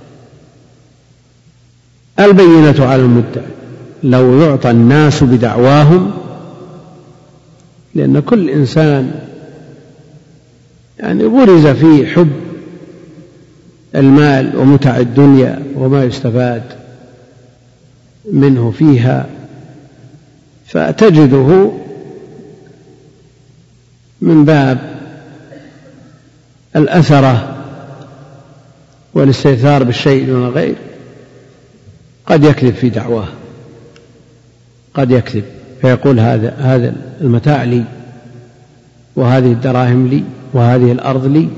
البينة على المدعي لو يعطى الناس بدعواهم لأن كل إنسان يعني غرز فيه حب المال ومتع الدنيا وما يستفاد منه فيها فتجده من باب الأثرة والاستئثار بالشيء دون غير قد يكذب في دعواه قد يكذب فيقول هذا هذا المتاع لي وهذه الدراهم لي. وهذه الأرض لي.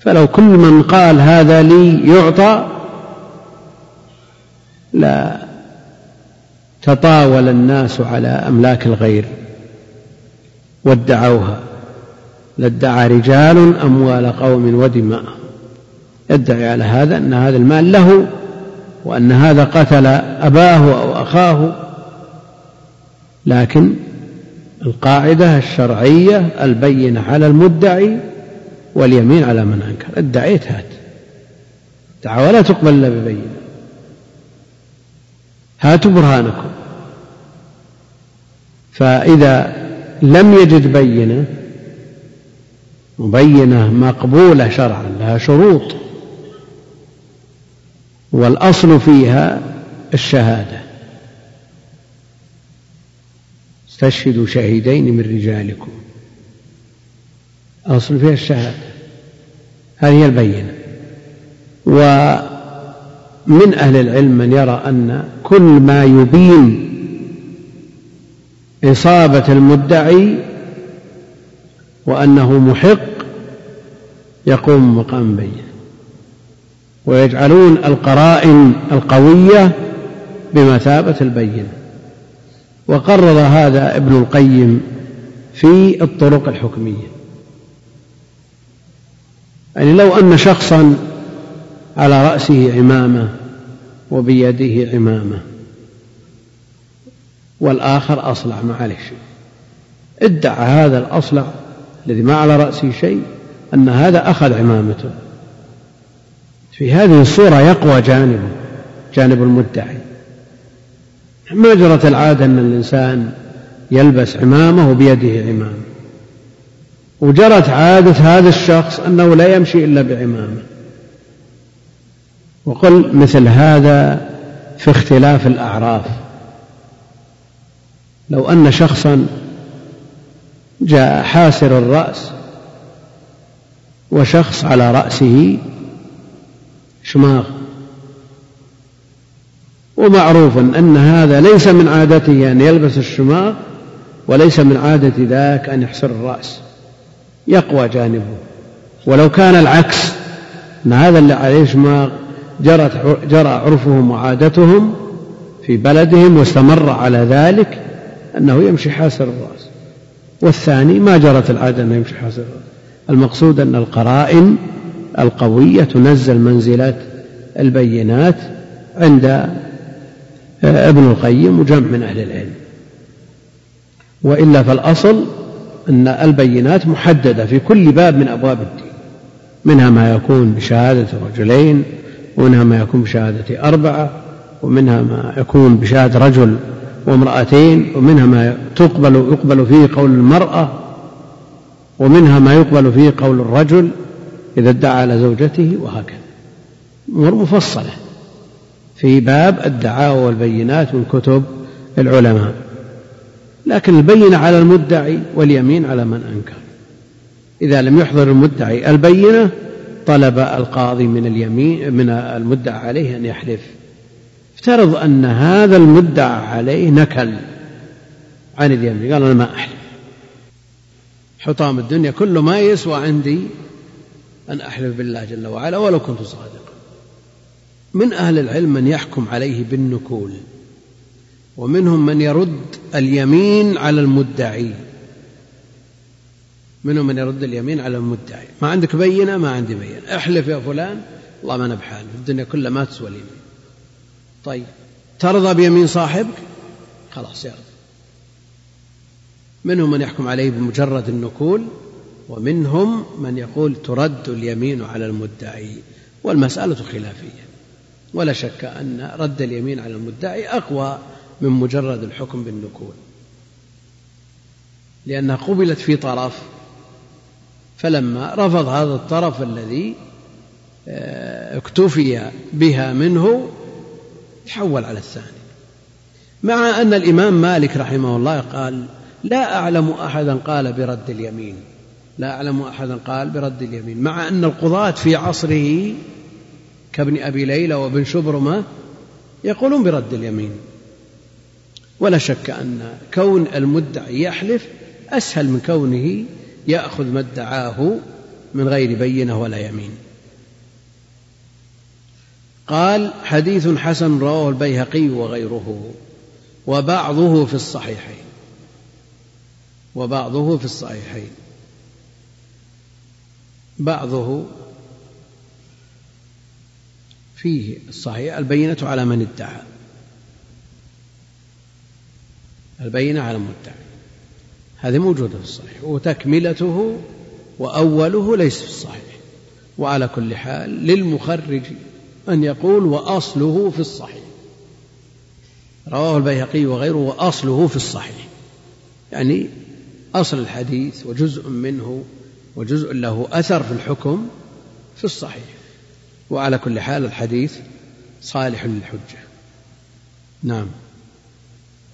فلو كل من قال هذا لي يعطى لا تطاول الناس على أملاك الغير وادعوها. لادعى رجال أموال قوم ودماءهم يدعي على هذا أن هذا المال له وأن هذا قتل أباه أو أخاه. لكن القاعدة الشرعية البينة على المدعي واليمين على من أنكر. ادعيت هات دعوة لا تقبل إلا ببينة. هاتوا برهانكم. فإذا لم يجد بينة مبينة مقبولة شرعا لها شروط. والأصل فيها الشهادة. استشهدوا شهيدين من رجالكم. الأصل فيها الشهادة. هذه البينة. ومن أهل العلم من يرى أن كل ما يبين إصابة المدعي وأنه محق يقوم مقام بينة. ويجعلون القرائن القوية بمثابة البينة. وقرر هذا ابن القيم في الطرق الحكمية. يعني لو أن شخصا على رأسه عمامة وبيده عمامة والآخر أصلع ما عليه شيء ادعى هذا الأصلع الذي ما على رأسه شيء أن هذا أخذ عمامته. في هذه الصورة يقوى جانبه جانب المدعي. ما جرت العادة أن الإنسان يلبس عمامة وبيده عمامة وجرت عادة هذا الشخص أنه لا يمشي إلا بعمامة. وقل مثل هذا في اختلاف الأعراف. لو أن شخصا جاء حاسر الرأس وشخص على رأسه شماغ ومعروف أن هذا ليس من عادته أن يلبس الشماغ وليس من عادة ذاك أن يحسر الرأس. يقوى جانبه. ولو كان العكس أن هذا اللي عليه شماغ جرت جرى عرفهم وعادتهم في بلدهم واستمر على ذلك أنه يمشي حاسر الرأس. والثاني ما جرت العادة أنه يمشي حاسر الرأس. المقصود أن القرائن القوية تنزل منزلة البينات عند ابن القيم وجمع من أهل العلم. وإلا فالأصل أن البينات محددة في كل باب من أبواب الدين. منها ما يكون بشهادة رجلين ومنها ما يكون بشهادة أربعة ومنها ما يكون بشهادة رجل وامرأتين ومنها ما تقبل يقبل فيه قول المرأة ومنها ما يقبل فيه قول الرجل إذا ادعى على زوجته وهكذا. أمور مفصلة. في باب الدعاوى والبينات من كتب العلماء. لكن البينة على المدعي واليمين على من أنكر. إذا لم يحضر المدعي البينة طلب القاضي من اليمين من المدعى عليه أن يحلف. افترض أن هذا المدعى عليه نكل عن اليمين قال أنا ما أحلف. حطام الدنيا كل ما يسوى عندي أن أحلف بالله جل وعلا ولو كنت صادقا. من أهل العلم من يحكم عليه بالنكول ومنهم من يرد اليمين على المدعي. منهم من يرد اليمين على المدعي. ما عندك بينة؟ ما عندي بينة. احلف يا فلان والله ما أنا بحال الدنيا كلها ما تسوى اليمين طيب ترضى بيمين صاحبك؟ خلاص يرضى منهم من يحكم عليه بمجرد النكول ومنهم من يقول ترد اليمين على المدعي. والمسألة خلافية. ولا شك أن رد اليمين على المدعي أقوى من مجرد الحكم بالنكول. لأنها قبلت في طرف فلما رفض هذا الطرف الذي آه، اكتفي بها منه تحول على الثاني. مع أن الإمام مالك رحمه الله قال لا أعلم أحدا قال برد اليمين لا أعلم أحدا قال برد اليمين. مع أن القضاة في عصره كابن أبي ليلى وابن شبرمة يقولون برد اليمين. ولا شك أن كون المدعي يحلف أسهل من كونه يأخذ ما ادعاه من غير بينة ولا يمين. قال حديث حسن رواه البيهقي وغيره وبعضه في الصحيحين. وبعضه في الصحيحين. بعضه فيه الصحيح البينة على من ادعى. البينة على المدعي هذه موجودة في الصحيح وتكملته وأوله ليس في الصحيح. وعلى كل حال للمخرج أن يقول وأصله في الصحيح. رواه البيهقي وغيره وأصله في الصحيح. يعني أصل الحديث وجزء منه وجزء له أثر في الحكم في الصحيح. وعلى كل حال الحديث صالح للحجة. نعم.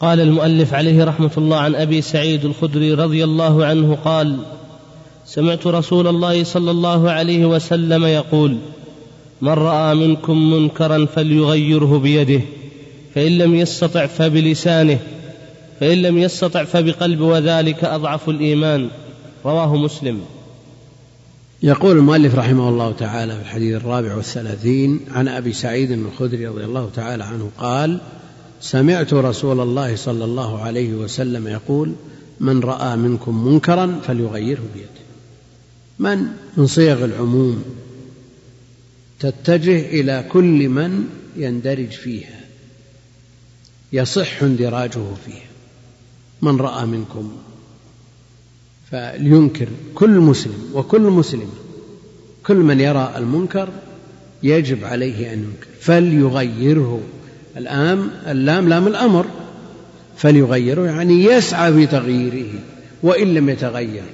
قال المؤلف عليه رحمة الله عن أبي سعيد الخدري رضي الله عنه قال سمعت رسول الله صلى الله عليه وسلم يقول من رأى منكم منكرا فليغيره بيده فإن لم يستطع فبلسانه فإن لم يستطع فبقلبه وذلك أضعف الإيمان. رواه مسلم. يقول المؤلف رحمه الله تعالى في الحديث الرابع والثلاثين عن أبي سعيد الخدري رضي الله تعالى عنه قال سمعت رسول الله صلى الله عليه وسلم يقول من رأى منكم منكرا فليغيره بيده. من؟ من صيغ العموم. تتجه إلى كل من يندرج فيها يصح اندراجه فيها. من رأى منكم فلينكر كل مسلم وكل مسلمه كل من يرى المنكر يجب عليه أن ينكر. فليغيره. الآن اللام لام الأمر. فليغيره يعني يسعى في تغييره وإن لم يتغير.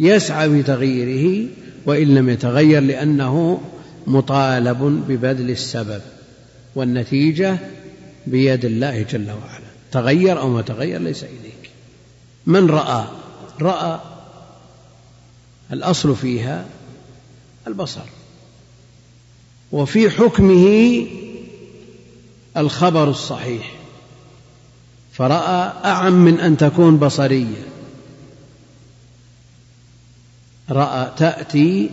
يسعى في تغييره وإن لم يتغير لأنه مطالب ببذل السبب والنتيجة بيد الله جل وعلا. تغير أو ما تغير ليس إليك من رأى؟ رأى الأصل فيها البصر. وفي حكمه الخبر الصحيح. فرأى أعم من أن تكون بصرية. رأى تأتي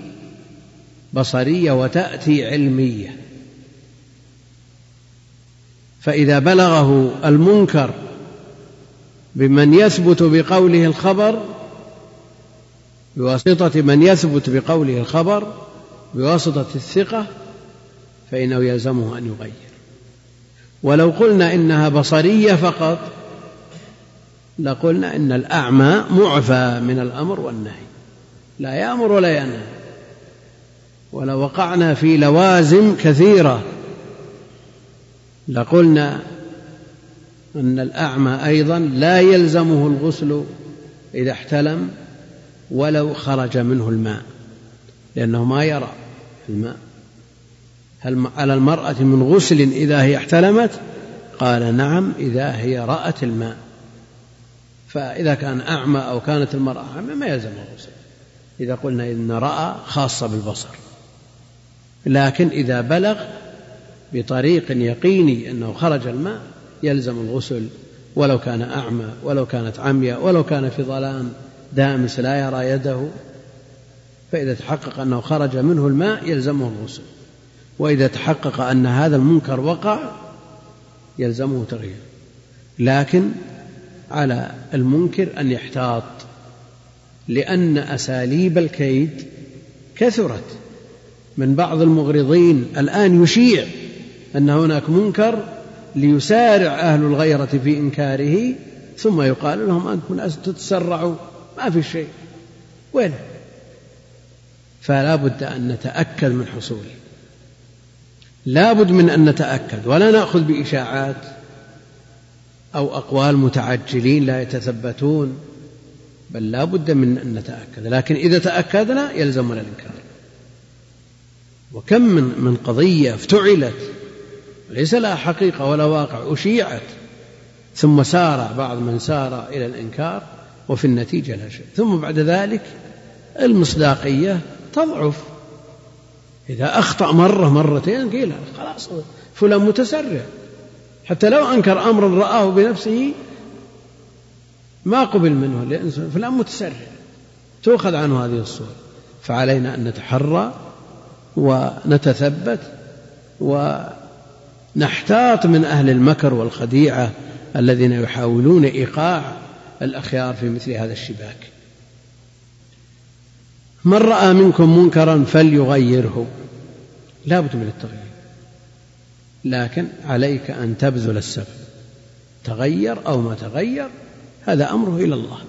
بصرية وتأتي علمية. فإذا بلغه المنكر بمن يثبت بقوله الخبر بواسطة من يثبت بقوله الخبر بواسطة الثقة فإنه يلزمه أن يغير. ولو قلنا إنها بصرية فقط لقلنا إن الأعمى معفى من الأمر والنهي. لا يأمر ولا ينهى. ولو وقعنا في لوازم كثيرة لقلنا أن الأعمى أيضا لا يلزمه الغسل إذا احتلم ولو خرج منه الماء لأنه ما يرى الماء. هل على المرأة من غسل إذا هي احتلمت؟ قال نعم إذا هي رأت الماء. فإذا كان أعمى أو كانت المرأة أعمى ما يلزم الغسل. إذا قلنا إن رأى خاصة بالبصر. لكن إذا بلغ بطريق يقيني أنه خرج الماء يلزم الغسل ولو كان أعمى ولو كانت عمياء ولو كان في ظلام دامس لا يرى يده. فإذا تحقق أنه خرج منه الماء يلزمه الغسل. وإذا تحقق أن هذا المنكر وقع يلزمه تغيير. لكن على المنكر أن يحتاط لأن أساليب الكيد كثرت. من بعض المغرضين الآن يشيع أن هناك منكر ليسارع أهل الغيرة في إنكاره ثم يقال لهم أنتم تتسرعوا ما في شيء. وين؟ فلا بد أن نتأكد من حصوله لا بد من أن نتأكد ولا نأخذ بإشاعات أو أقوال متعجلين لا يتثبتون بل لا بد من أن نتأكد. لكن إذا تأكدنا يلزمنا الإنكار. وكم من من قضية افتعلت ليس لها حقيقة ولا واقع أشيعت. ثم سار بعض من سار إلى الإنكار وفي النتيجة لا شيء. ثم بعد ذلك المصداقية تضعف. إذا أخطأ مرة مرتين قيل خلاص فلان متسرع. حتى لو أنكر أمرا رآه بنفسه ما قبل منه لأن فلان متسرع. تؤخذ عنه هذه الصورة. فعلينا أن نتحرى ونتثبت ونحتاط من أهل المكر والخديعة الذين يحاولون إيقاع الأخيار في مثل هذا الشباك. من رأى منكم منكرا فليغيره. لا بد من التغيير. لكن عليك أن تبذل السبب. تغير أو ما تغير هذا أمره إلى الله.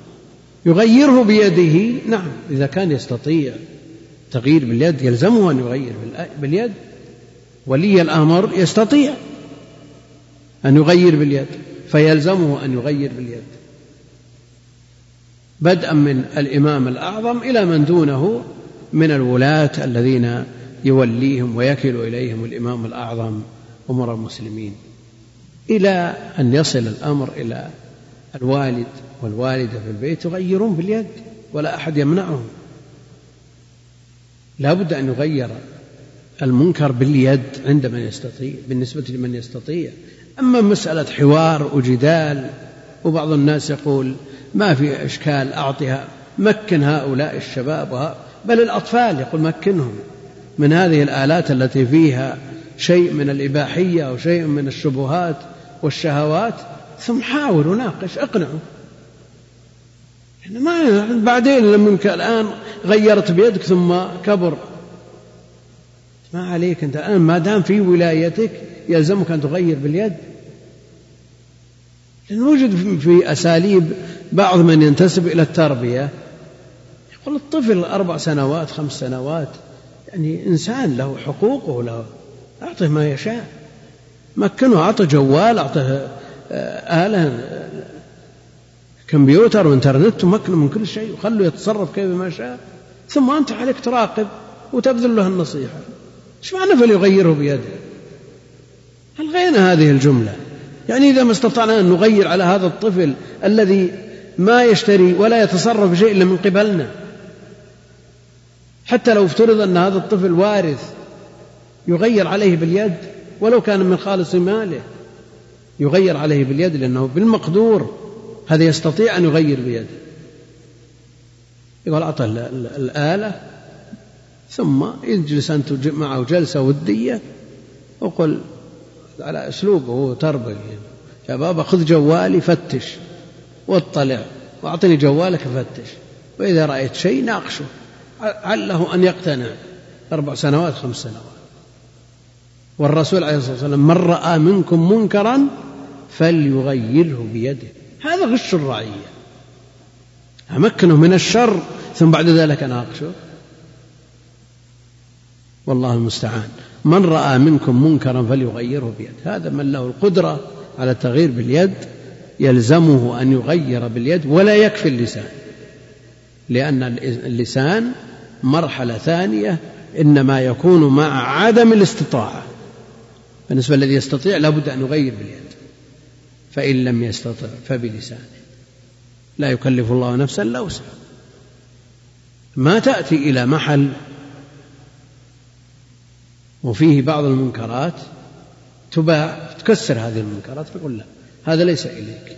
يغيره بيده نعم إذا كان يستطيع تغيير باليد يلزمه أن يغير باليد ولي الأمر يستطيع أن يغير باليد فيلزمه أن يغير باليد. بدءا من الإمام الأعظم إلى من دونه من الولاة الذين يوليهم ويكل إليهم الإمام الأعظم أمر المسلمين. إلى أن يصل الأمر إلى الوالد والوالدة في البيت يغيرون باليد ولا أحد يمنعهم. لا بد أن يغير المنكر باليد عند من يستطيع بالنسبة لمن يستطيع. أما مسألة حوار وجدال وبعض الناس يقول ما في إشكال أعطها مكن هؤلاء الشباب. بل الأطفال يقول مكنهم. من هذه الآلات التي فيها شيء من الإباحية أو شيء من الشبهات والشهوات ثم حاول وناقش اقنعه ما بعدين لما الآن غيرت بيدك ثم كبر. ما عليك أنت. الآن ما دام في ولايتك يلزمك أن تغير باليد. لأن وجد في أساليب بعض من ينتسب إلى التربية. يقول الطفل أربع سنوات خمس سنوات يعني إنسان له حقوقه له أعطه ما يشاء. مكنه أعطه جوال أعطه آه، آلة كمبيوتر وإنترنت ومكنه من كل شيء وخله يتصرف كيف ما شاء. ثم أنت عليك تراقب وتبذل له النصيحة. إيش معنى فليغيره بيده؟ ألغينا هذه الجملة؟ يعني إذا ما استطعنا أن نغير على هذا الطفل الذي ما يشتري ولا يتصرف بشيء إلا من قبلنا. حتى لو افترض أن هذا الطفل وارث يغير عليه باليد ولو كان من خالص ماله يغير عليه باليد لأنه بالمقدور هذا يستطيع أن يغير بيده. يقول أعطه الآلة ثم يجلس أنت معه جلسة ودية وقل على أسلوبه تربية يا بابا خذ جوالي فتش واطلع. واعطني جوالك فتش. وإذا رأيت شيء ناقشه. عله أن يقتنع؟ أربع سنوات خمس سنوات. والرسول عليه الصلاة والسلام من رأى منكم منكرا فليغيره بيده. هذا غش الرعية. أمكنه من الشر ثم بعد ذلك أناقشه والله المستعان. من رأى منكم منكرا فليغيره بيده هذا من له القدرة على التغيير باليد يلزمه أن يغير باليد ولا يكفي اللسان. لأن اللسان مرحلة ثانية إنما يكون مع عدم الاستطاعة. بالنسبة الذي يستطيع لابد أن يغير باليد. فإن لم يستطع فبلسانه. لا يكلف الله نفسا إلا وسعها. ما تأتي إلى محل وفيه بعض المنكرات تباع تكسر هذه المنكرات تقول لا هذا ليس إليك.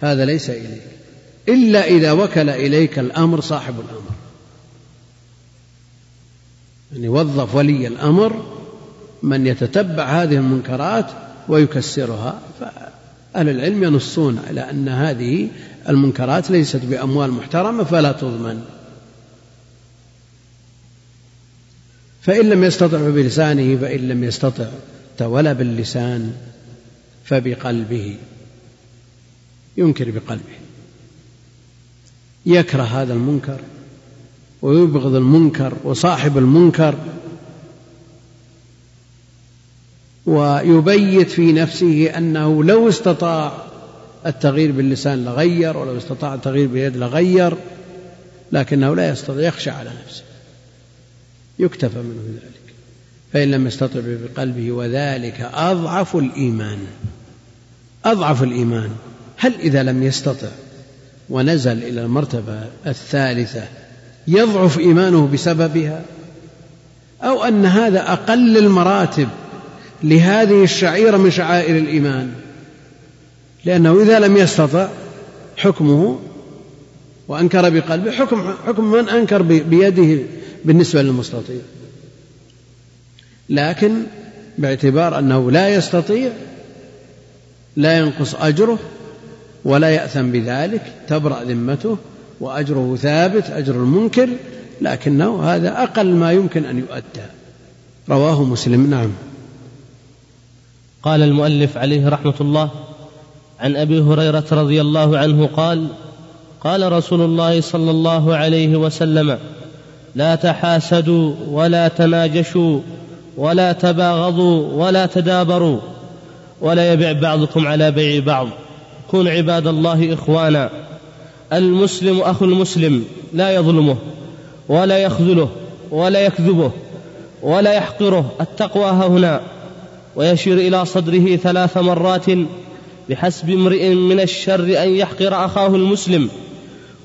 هذا ليس إليك. إلا إذا وكل إليك الأمر صاحب الأمر. يعني وظف ولي الأمر من يتتبع هذه المنكرات ويكسرها. فأهل العلم ينصون على أن هذه المنكرات ليست بأموال محترمة فلا تضمن. فإن لم يستطع بلسانه فإن لم يستطع ولا باللسان فبقلبه ينكر بقلبه. يكره هذا المنكر ويبغض المنكر وصاحب المنكر ويبيت في نفسه أنه لو استطاع التغيير باللسان لغير ولو استطاع التغيير باليد لغير لكنه لا يستطيع يخشى على نفسه. يكتفى منه ذلك. فإن لم يستطع بقلبه وذلك أضعف الإيمان. أضعف الإيمان. هل إذا لم يستطع ونزل إلى المرتبة الثالثة يضعف إيمانه بسببها؟ أو أن هذا أقل المراتب لهذه الشعيرة من شعائر الإيمان؟ لأنه إذا لم يستطع حكمه وأنكر بقلبه حكم حكم من أنكر بيده بالنسبة للمستطيع. لكن باعتبار أنه لا يستطيع لا ينقص أجره ولا يأثم بذلك تبرأ ذمته وأجره ثابت أجر المنكر لكنه هذا أقل ما يمكن أن يؤدى. رواه مسلم نعم. قال المؤلف عليه رحمة الله عن أبي هريرة رضي الله عنه قال قال رسول الله صلى الله عليه وسلم لا تحاسدوا ولا تناجشوا ولا تباغضوا ولا تدابروا ولا يبع بعضكم على بيع بعض. كونوا عباد الله إخوانا. المسلم أخو المسلم لا يظلمه ولا يخذله ولا يكذبه ولا يحقره. التقوى ها هنا. ويشير إلى صدره ثلاث مرات بحسب امرئ من الشر أن يحقر أخاه المسلم.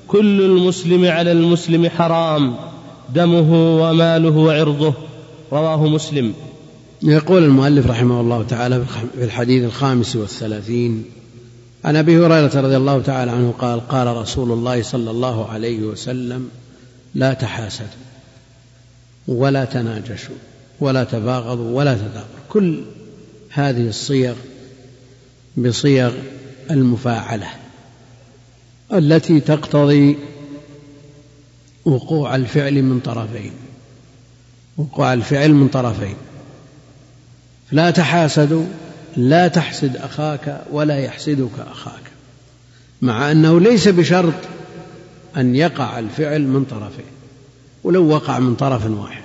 كل المسلم على المسلم حرام. دمه وماله وعرضه. رواه مسلم. يقول المؤلف رحمه الله تعالى في الحديث الخامس والثلاثين عن أبي هريرة رضي الله تعالى عنه قال قال رسول الله صلى الله عليه وسلم لا تحاسدوا ولا تناجشوا ولا تباغضوا ولا تدابروا كل هذه الصيغ بصيغ المفاعلة التي تقتضي وقوع الفعل من طرفين. وقوع الفعل من طرفين. لا تحاسدوا لا تحسد أخاك ولا يحسدك أخاك مع أنه ليس بشرط أن يقع الفعل من طرفين. ولو وقع من طرف واحد.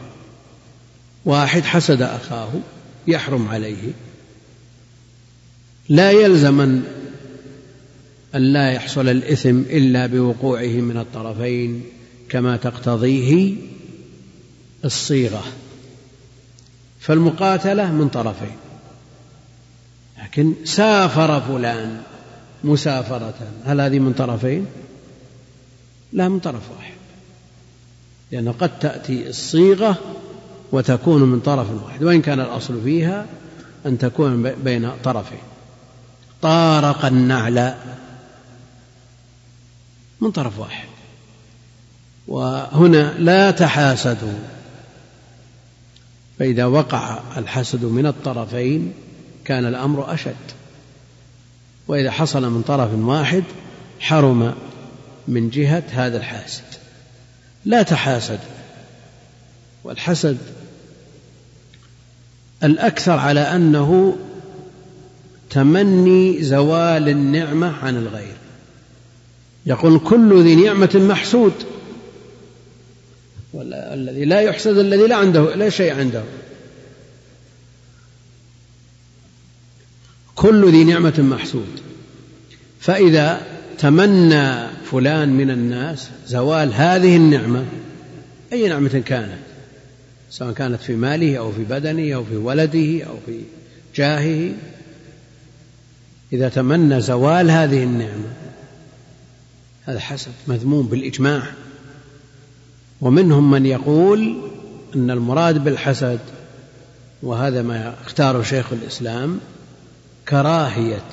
واحد حسد أخاه يحرم عليه. لا يلزم أن لا يحصل الإثم إلا بوقوعه من الطرفين. كما تقتضيه الصيغة فالمقاتلة من طرفين لكن سافر فلان مسافرة هل هذه من طرفين؟ لا من طرف واحد لأن قد تأتي الصيغة وتكون من طرف واحد وإن كان الأصل فيها أن تكون بين طرفين. طارق النعل من طرف واحد. وهنا لا تحاسدوا. فإذا وقع الحسد من الطرفين كان الأمر أشد. وإذا حصل من طرف واحد حرم من جهة هذا الحاسد. لا تحاسد والحسد الأكثر على أنه تمني زوال النعمة عن الغير. يقول كل ذي نعمة محسود. والذي لا يحسد الذي لا عنده لا شيء عنده. كل ذي نعمة محسود. فإذا تمنى فلان من الناس زوال هذه النعمة أي نعمة كانت؟ سواء كانت في ماله أو في بدنه أو في ولده أو في جاهه. إذا تمنى زوال هذه النعمة هذا حسد مذموم بالإجماع. ومنهم من يقول أن المراد بالحسد وهذا ما اختاره شيخ الإسلام كراهية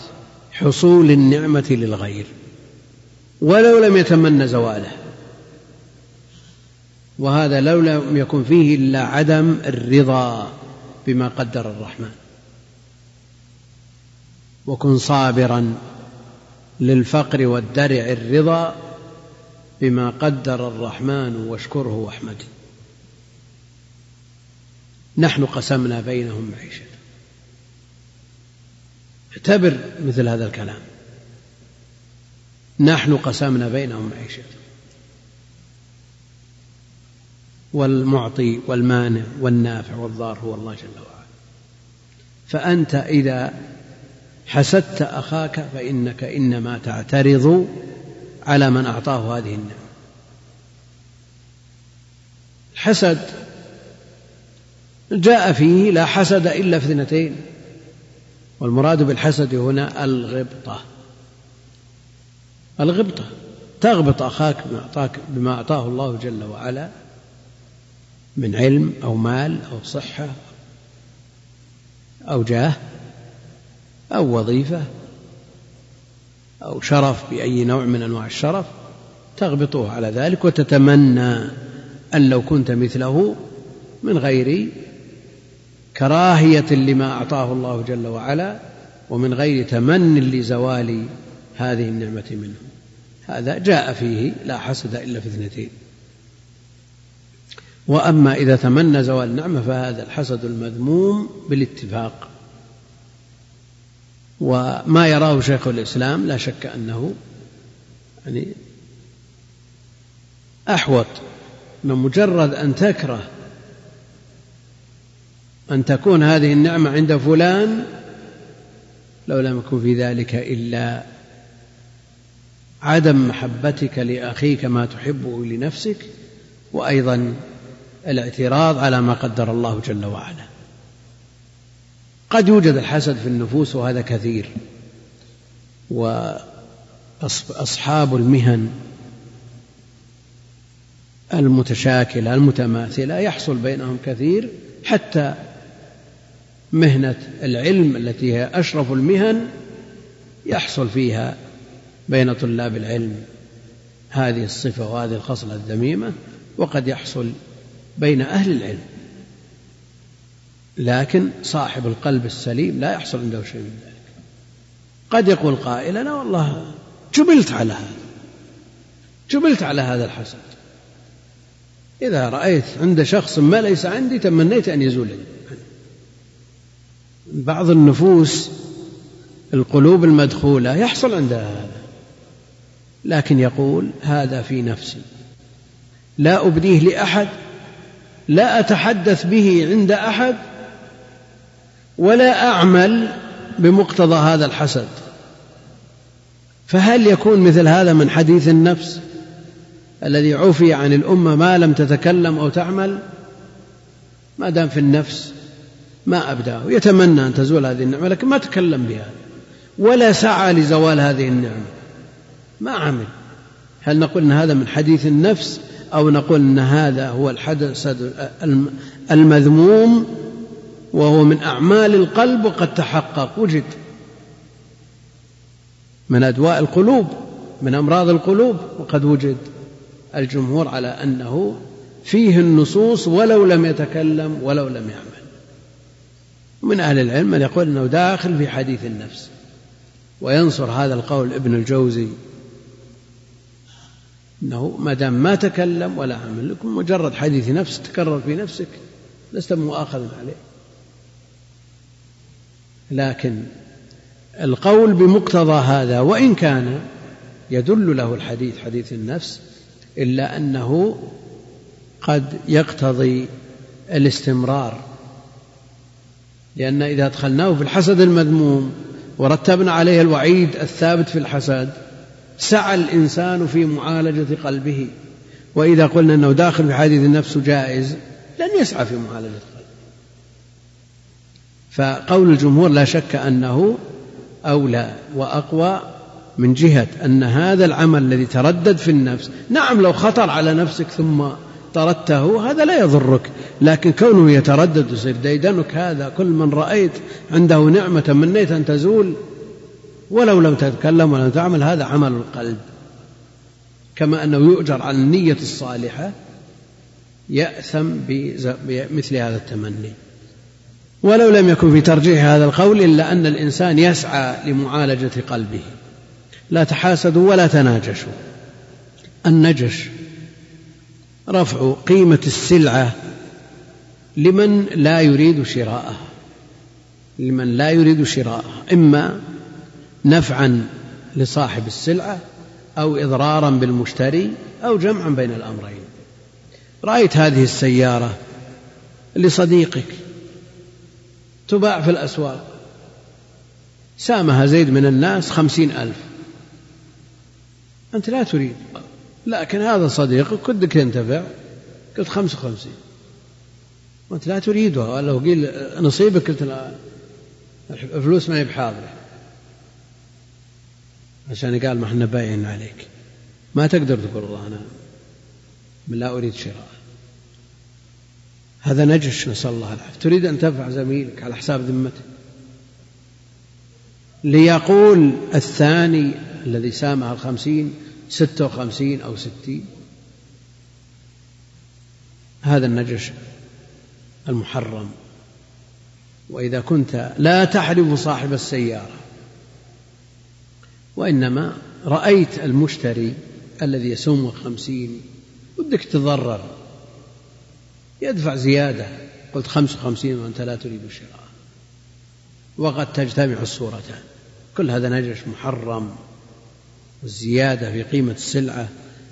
حصول النعمة للغير ولو لم يتمنى زواله. وهذا لو لم يكن فيه إلا عدم الرضا بما قدر الرحمن. وكن صابرا للفقر والدرع الرضا بما قدر الرحمن واشكره واحمده نحن قسمنا بينهم معيشة اعتبر مثل هذا الكلام. نحن قسمنا بينهم معيشة والمعطي والمانع والنافع والضار هو الله جل وعلا. فأنت إذا حسدت أخاك فإنك إنما تعترض على من أعطاه هذه النعمة الحسد جاء فيه لا حسد إلا في اثنتين. والمراد بالحسد هنا الغبطة. الغبطة تغبط أخاك بما أعطاك بما أعطاه الله جل وعلا من علم أو مال أو صحة أو جاه أو وظيفة. أو شرف بأي نوع من أنواع الشرف تغبطه على ذلك وتتمنى أن لو كنت مثله من غير كراهية لما أعطاه الله جل وعلا ومن غير تمن لزوال هذه النعمة منه. هذا جاء فيه لا حسد إلا في اثنتين. وأما إذا تمنى زوال النعمة فهذا الحسد المذموم بالاتفاق. وما يراه شيخ الإسلام لا شك أنه يعني أحوط من مجرد أن تكره أن تكون هذه النعمة عند فلان لو لم يكن في ذلك إلا عدم محبتك لأخيك ما تحبه لنفسك وأيضا الاعتراض على ما قدر الله جل وعلا. قد يوجد الحسد في النفوس وهذا كثير. وأصحاب المهن المتشاكلة المتماثلة يحصل بينهم كثير حتى مهنة العلم التي هي أشرف المهن يحصل فيها بين طلاب العلم. هذه الصفة وهذه الخصلة الذميمة وقد يحصل بين أهل العلم. لكن صاحب القلب السليم لا يحصل عنده شيء من ذلك. قد يقول قائل أنا والله جبلت على هذا جبلت على هذا الحسد. إذا رأيت عند شخص ما ليس عندي تمنيت أن يزول بعض النفوس القلوب المدخولة يحصل عندها هذا لكن يقول هذا في نفسي. لا أبديه لأحد لا أتحدث به عند أحد ولا أعمل بمقتضى هذا الحسد. فهل يكون مثل هذا من حديث النفس الذي عفي عن الأمة ما لم تتكلم أو تعمل؟ ما دام في النفس ما أبداه. يتمنى أن تزول هذه النعمة لكن ما تكلم بها. ولا سعى لزوال هذه النعمة. ما عمل. هل نقول أن هذا من حديث النفس أو نقول أن هذا هو الحدث المذموم وهو من أعمال القلب وقد تحقق. وجد من أدواء القلوب من أمراض القلوب وقد وجد الجمهور على أنه فيه النصوص ولو لم يتكلم ولو لم يعمل. من أهل العلم من يقول أنه داخل في حديث النفس. وينصر هذا القول ابن الجوزي أنه ما دام ما تكلم ولا عمل لكم مجرد حديث نفس تكرر في نفسك لست مؤاخذا عليه. لكن القول بمقتضى هذا وإن كان يدل له الحديث حديث النفس إلا أنه قد يقتضي الاستمرار. لأن إذا أدخلناه في الحسد المذموم ورتبنا عليه الوعيد الثابت في الحسد سعى الإنسان في معالجة قلبه. وإذا قلنا أنه داخل في حديث النفس جائز لن يسعى في القلب فقول الجمهور لا شك أنه أولى وأقوى من جهة أن هذا العمل الذي تردد في النفس نعم لو خطر على نفسك ثم طردته هذا لا يضرك لكن كونه يتردد يصير ديدنك هذا كل من رأيت عنده نعمة منيت أن تزول ولو لم تتكلم ولم تعمل هذا عمل القلب. كما أنه يؤجر على النية الصالحة يأثم بمثل هذا التمني. ولو لم يكن في ترجيح هذا القول إلا أن الإنسان يسعى لمعالجة قلبه. لا تحاسدوا ولا تناجشوا. النجش رفع قيمة السلعة لمن لا يريد شراءها. لمن لا يريد شراءها. إما نفعا لصاحب السلعة أو إضرارا بالمشتري أو جمعا بين الأمرين. رأيت هذه السيارة لصديقك. تباع في الأسواق. سامها زيد من الناس خمسين ألف. أنت لا تريد. لكن هذا صديقك ودك ينتفع. قلت خمسة وخمسين. وأنت لا تريدها لو قيل نصيبك قلت لا الفلوس ما هي بحاضرة. عشان قال ما إحنا باين عليك. ما تقدر تقول والله أنا لا أريد شراء. هذا نجش نسأل الله العافية. تريد أن تنفع زميلك على حساب ذمته ليقول الثاني الذي سامع الخمسين ستة وخمسين أو ستين. هذا النجش المحرم. وإذا كنت لا تحرم صاحب السيارة وإنما رأيت المشتري الذي يسوم خمسين ودك تضرر. يدفع زيادة. قلت خمس وخمسين وأنت لا تريد الشراء. وقد تجتمع الصورتان. كل هذا نجش محرم. والزيادة في قيمة السلعة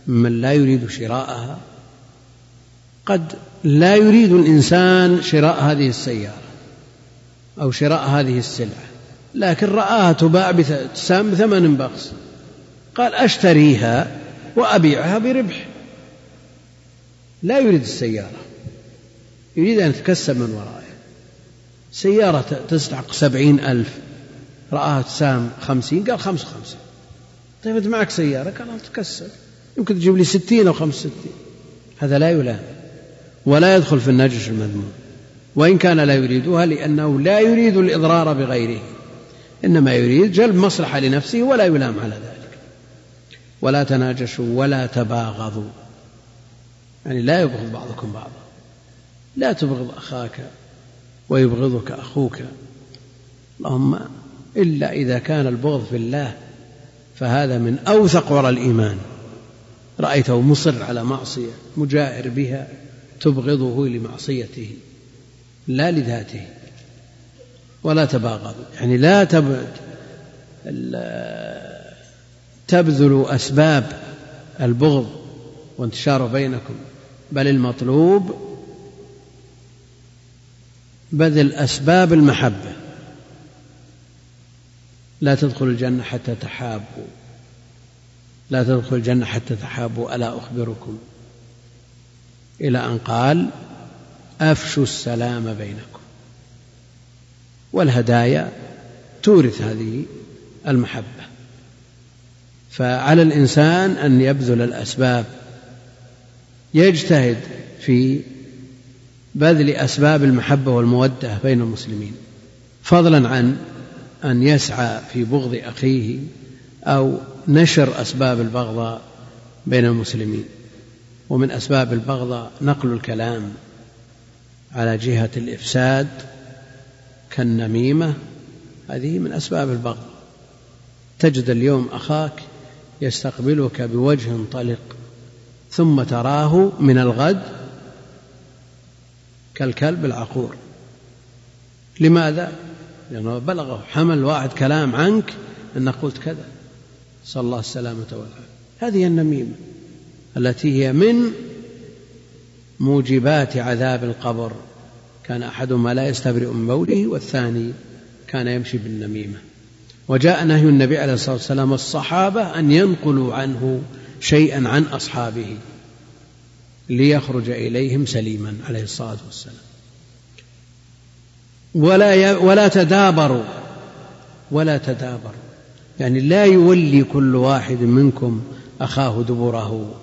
ممن لا يريد شراءها. قد لا يريد الإنسان شراء هذه السيارة أو شراء هذه السلعة. لكن رآها تباع بثمن بخس. قال أشتريها وأبيعها بربح. لا يريد السيارة. يريد أن يتكسب من ورائها سيارة تستحق سبعين ألف رآها تسام خمسين قال خمس خمسين طيب أنت معك سيارة؟ قال تكسب يمكن تجيب لي ستين أو خمس ستين هذا لا يلام. ولا يدخل في النجش المذموم. وإن كان لا يريدها لأنه لا يريد الإضرار بغيره. إنما يريد جلب مصلحة لنفسه ولا يلام على ذلك. ولا تناجشوا ولا تباغضوا. يعني لا يبغض بعضكم بعضا. لا تبغض أخاك ويبغضك أخوك. اللهم إلا إذا كان البغض في الله فهذا من أوثق وراء الإيمان. رأيته مصر على معصية مجاهر بها تبغضه لمعصيته لا لذاته. ولا تباغضوا يعني لا تبذلوا أسباب البغض وانتشاره بينكم بل المطلوب بذل أسباب المحبة. لا تدخلوا الجنة حتى تحابوا. لا تدخلوا الجنة حتى تحابوا. ألا أخبركم؟ إلى أن قال أفشوا السلام بينكم. والهدايا تورث هذه المحبة. فعلى الإنسان أن يبذل الأسباب. يجتهد في بذل أسباب المحبة والمودة بين المسلمين. فضلا عن أن يسعى في بغض أخيه أو نشر أسباب البغضاء بين المسلمين. ومن أسباب البغضاء نقل الكلام على جهة الإفساد كالنميمة. هذه من أسباب البغض. تجد اليوم أخاك يستقبلك بوجه طلق ثم تراه من الغد كالكلب العقور. لماذا؟ لأنه بلغه حمل واحد كلام عنك أنك قلت كذا. صلى الله السلامة والعافية. هذه النميمة التي هي من موجبات عذاب القبر. كان أحدهما لا يستبرئ من بوله والثاني كان يمشي بالنميمة. وجاء نهي النبي عليه الصلاة والسلام الصحابة أن ينقلوا عنه شيئا عن أصحابه. ليخرج إليهم سليما عليه الصلاة والسلام. ولا ولا تدابروا ولا تدابروا. يعني لا يولي كل واحد منكم أخاه دبره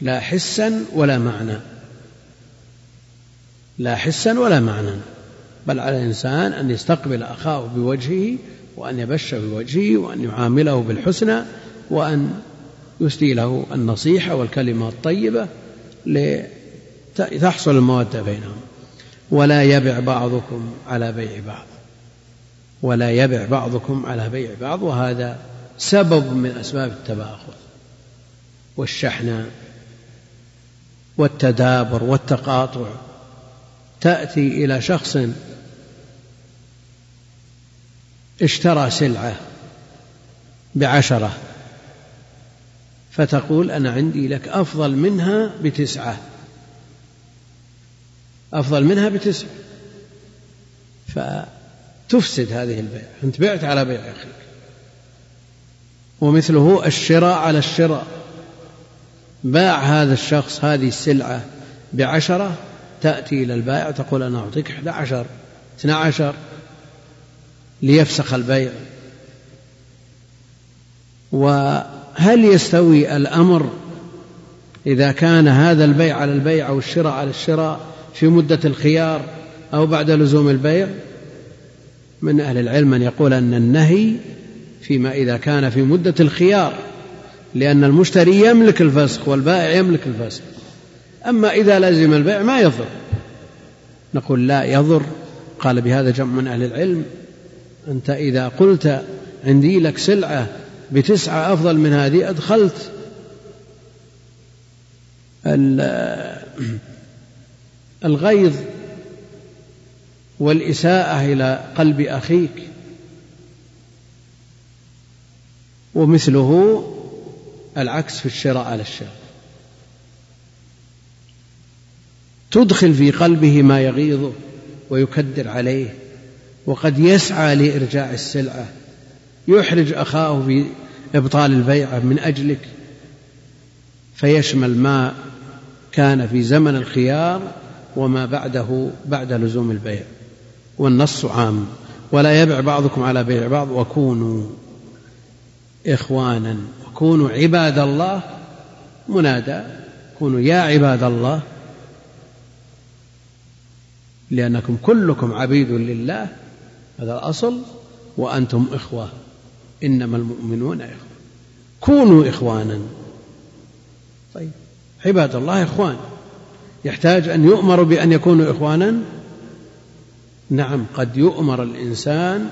لا حسا ولا معنى. لا حسا ولا معنى. بل على الإنسان أن يستقبل أخاه بوجهه وأن يبش بوجهه وأن يعامله بالحسنى وأن يسدي له النصيحة والكلمة الطيبة لتحصل المودة بينهم. ولا يبع بعضكم على بيع بعض. ولا يبع بعضكم على بيع بعض وهذا سبب من أسباب التباخر والشحنة والتدابر والتقاطع. تأتي إلى شخص اشترى سلعة بعشرة فتقول أنا عندي لك أفضل منها بتسعة. أفضل منها بتسعة. فتفسد هذه البيع. أنت بعت على بيع أخيك. ومثله الشراء على الشراء. باع هذا الشخص هذه السلعة بعشرة تأتي إلى البائع تقول أنا أعطيك أحد عشر اثنى عشر ليفسخ البيع. وهل يستوي الأمر إذا كان هذا البيع على البيع أو الشراء على الشراء في مدة الخيار أو بعد لزوم البيع؟ من أهل العلم من يقول أن النهي فيما إذا كان في مدة الخيار لأن المشتري يملك الفسخ والبائع يملك الفسخ أما إذا لزم البيع ما يضر. نقول لا يضر. قال بهذا جمع من أهل العلم. أنت إذا قلت عندي لك سلعة بتسعة أفضل من هذه أدخلت الغيظ والإساءة إلى قلب أخيك. ومثله العكس في الشراء على الشراء تدخل في قلبه ما يغيظه ويكدر عليه وقد يسعى لإرجاع السلعة يحرج أخاه في إبطال البيعة من أجلك فيشمل ما كان في زمن الخيار وما بعده بعد لزوم البيع والنص عام. ولا يبع بعضكم على بيع بعض وكونوا إخوانا وكونوا عباد الله. منادى كونوا يا عباد الله لأنكم كلكم عبيد لله هذا الأصل وأنتم إخوة. إنما المؤمنون إخوة كونوا إخوانا. طيب. عباد الله إخوان يحتاج أن يؤمر بأن يكونوا إخوانا؟ نعم قد يؤمر الإنسان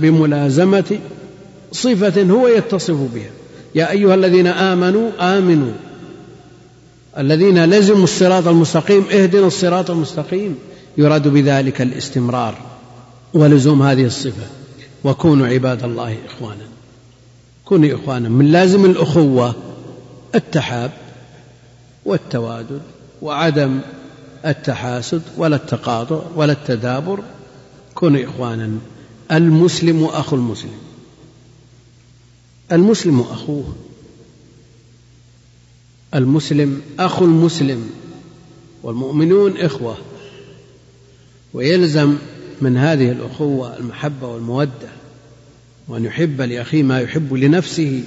بملازمة صفة هو يتصف بها. يا أيها الذين آمنوا آمنوا. الذين لزموا الصراط المستقيم اهدنا الصراط المستقيم. يراد بذلك الاستمرار ولزوم هذه الصفة. وكونوا عباد الله إخوانا. كونوا إخوانا من لازم الأخوة التحاب والتوادد وعدم التحاسد ولا التقاطع ولا التدابر. كونوا إخوانا المسلم أخو المسلم. المسلم أخوه. المسلم أخو المسلم. والمؤمنون إخوة. ويلزم من هذه الأخوة المحبة والمودة وأن يحب لأخيه ما يحب لنفسه.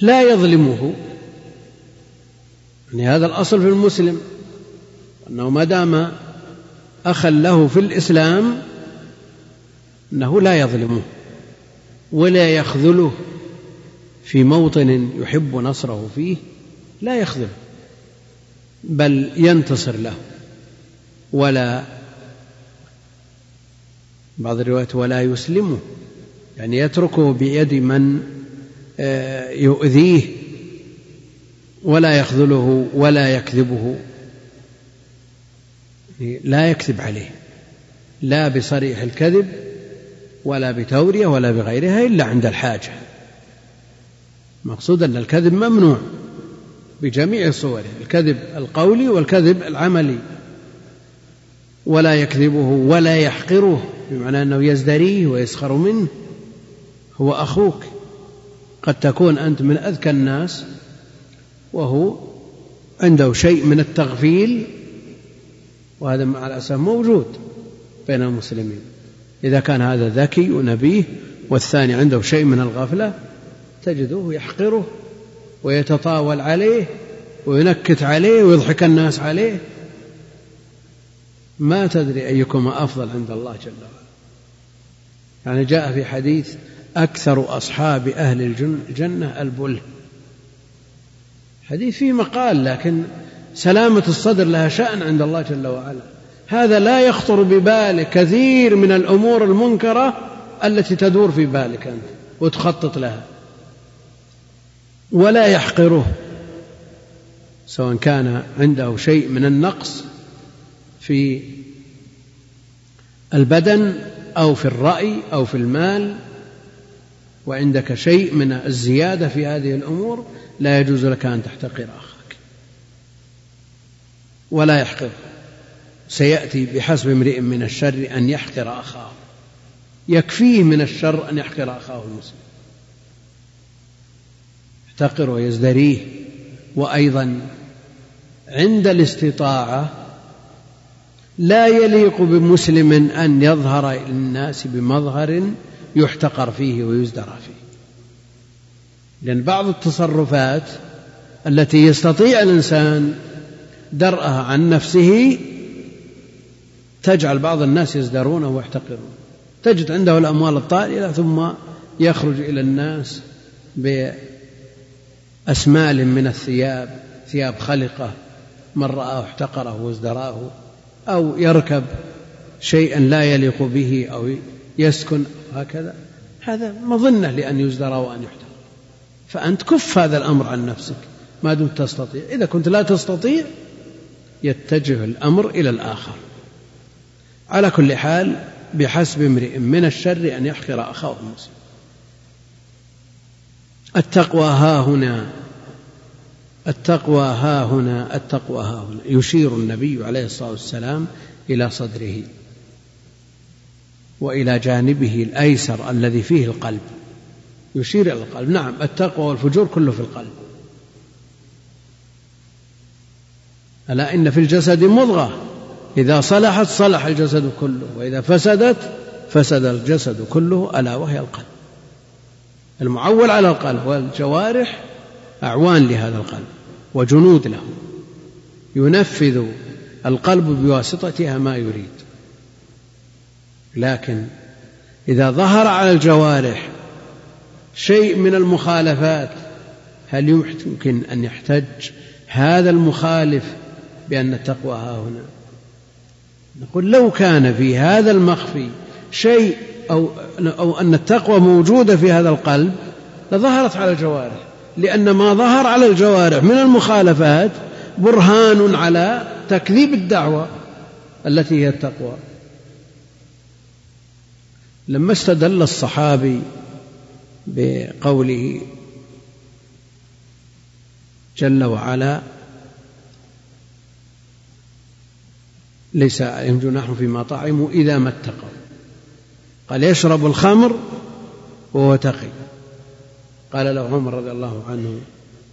لا يظلمه. يعني هذا الأصل في المسلم أنه ما دام أخا له في الإسلام أنه لا يظلمه ولا يخذله. في موطن يحب نصره فيه لا يخذله بل ينتصر له. ولا بعض الروايات ولا يسلمه يعني يتركه بيد من آه، يؤذيه ولا يخذله ولا يكذبه. لا يكذب عليه لا بصريح الكذب ولا بتورية ولا بغيرها إلا عند الحاجة. مقصود أن الكذب ممنوع بجميع صوره الكذب القولي والكذب العملي. ولا يكذبه ولا يحقره بمعنى أنه يزدريه ويسخر منه. هو أخوك. قد تكون أنت من أذكى الناس وهو عنده شيء من التغفيل وهذا مع الأسف موجود بين المسلمين. إذا كان هذا ذكي ونبيه والثاني عنده شيء من الغفلة تجده يحقره ويتطاول عليه وينكت عليه ويضحك الناس عليه. ما تدري أيكما أفضل عند الله جل وعلا. يعني جاء في حديث أكثر أصحاب أهل الجنة البله حديث فيه مقال لكن سلامة الصدر لها شأن عند الله جل وعلا. هذا لا يخطر ببالك كثير من الأمور المنكرة التي تدور في بالك أنت وتخطط لها. ولا يحقره سواء كان عنده شيء من النقص في البدن أو في الرأي أو في المال وعندك شيء من الزيادة في هذه الأمور لا يجوز لك أن تحتقر أخاك ولا يحقر. سيأتي بحسب امرئ من الشر أن يحقر أخاه. يكفيه من الشر أن يحقر أخاه المسلم. يحتقر ويزدريه. وأيضا عند الاستطاعة لا يليق بمسلم أن يظهر للناس بمظهر يحتقر فيه ويزدرى فيه. لأن بعض التصرفات التي يستطيع الإنسان درءها عن نفسه تجعل بعض الناس يزدرونه ويحتقرون. تجد عنده الأموال الطائلة ثم يخرج إلى الناس بأسمال من الثياب ثياب خلقة من رآه احتقره وازدراه. أو يركب شيئا لا يليق به أو يسكن هكذا. هذا مظنة لأن يزدرى وأن يحتقر فأنت كف هذا الأمر عن نفسك ما دمت تستطيع. إذا كنت لا تستطيع يتجه الأمر إلى الآخر. على كل حال بحسب امرئ من الشر أن يحقر أخاه المسلم التقوى ها هنا التقوى ها هنا التقوى ها هنا. يشير النبي عليه الصلاة والسلام إلى صدره وإلى جانبه الأيسر الذي فيه القلب. يشير إلى القلب. نعم التقوى والفجور كله في القلب. ألا إن في الجسد مضغة. إذا صلحت صلح الجسد كله. وإذا فسدت فسد الجسد كله ألا وهي القلب. المعول على القلب والجوارح أعوان لهذا القلب وجنود له. ينفذ القلب بواسطتها ما يريد. لكن إذا ظهر على الجوارح شيء من المخالفات هل يمكن أن يحتج هذا المخالف بأن التقوى ها هنا؟ نقول لو كان في هذا المخفي شيء أو, أو أن التقوى موجودة في هذا القلب لظهرت على الجوارح. لأن ما ظهر على الجوارح من المخالفات برهان على تكذيب الدعوة التي هي التقوى. لما استدل الصحابي بقوله جل وعلا ليس عليهم جناح فيما طعموا إذا ما اتقوا. قال يشرب الخمر وهو تقي. قال له عمر رضي الله عنه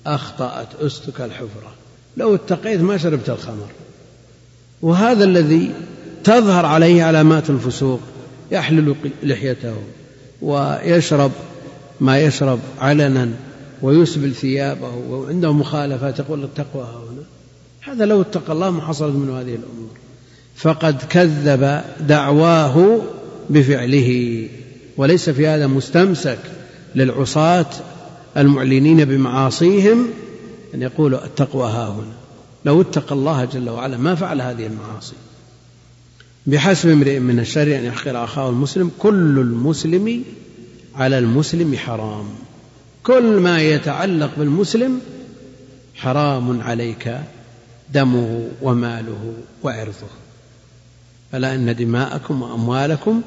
أخطأت أستك الحفرة. لو اتقيت ما شربت الخمر. وهذا الذي تظهر عليه علامات الفسوق يحلل لحيته ويشرب ما يشرب علنا ويسبل ثيابه وعنده مخالفات يقول التقوى هنا. هذا لو اتقى الله ما حصلت منه هذه الأمور. فقد كذب دعواه بفعله وليس في هذا مستمسك للعصاة المعلنين بمعاصيهم أن يقولوا التقوى ها هنا. لو اتقى الله جل وعلا ما فعل هذه المعاصي. بحسب امرئ من الشر أن يحقر أخاه المسلم كل المسلم على المسلم حرام. كل ما يتعلق بالمسلم حرام عليك دمه وماله وعرضه. فلا إن دماءكم وأموالكم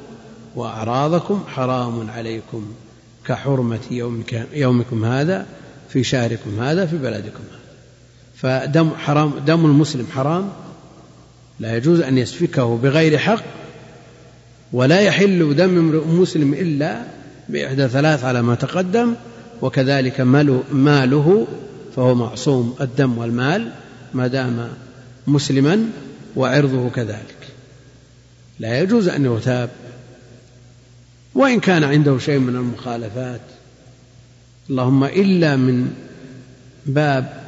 وأعراضكم حرام عليكم. كحرمة يومك يومكم هذا في شهركم هذا في بلدكم هذا. فدم حرام دم المسلم حرام. لا يجوز أن يسفكه بغير حق ولا يحل دم امرئ مسلم إلا بإحدى ثلاث على ما تقدم وكذلك ماله فهو معصوم الدم والمال ما دام مسلما وعرضه كذلك. لا يجوز أن يغتاب. وإن كان عنده شيء من المخالفات اللهم إلا من باب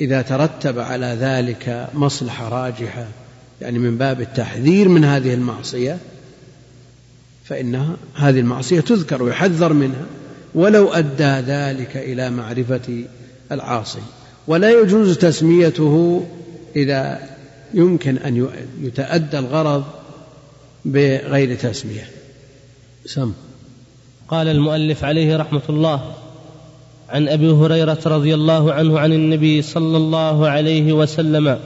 إذا ترتب على ذلك مصلحة راجحة يعني من باب التحذير من هذه المعصية فإنها هذه المعصية تذكر ويحذر منها ولو أدى ذلك إلى معرفة العاصي. ولا يجوز تسميته إذا يمكن أن يتأدى الغرض بغير تسمية سم. قال المؤلف عليه رحمة الله عن أبي هريرة رضي الله عنه عن النبي صلى الله عليه وسلم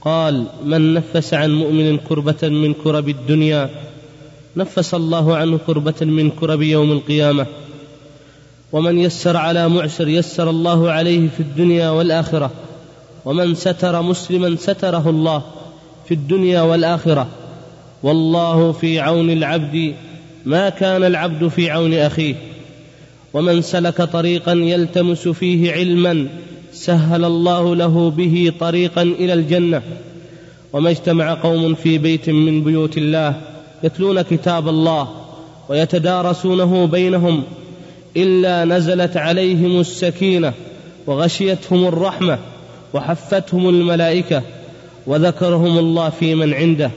قال من نفس عن مؤمن كربة من كرب الدنيا نفس الله عنه كربة من كرب يوم القيامة. ومن يسر على معسر يسر الله عليه في الدنيا والآخرة. ومن ستر مسلما ستره الله في الدنيا والآخرة. والله في عون العبد ما كان العبد في عون أخيه. ومن سلك طريقا يلتمس فيه علما سهل الله له به طريقا إلى الجنة. وما اجتمع قوم في بيت من بيوت الله يتلون كتاب الله ويتدارسونه بينهم إلا نزلت عليهم السكينة وغشيتهم الرحمة وحفتهم الملائكة وذكرهم الله في من عنده.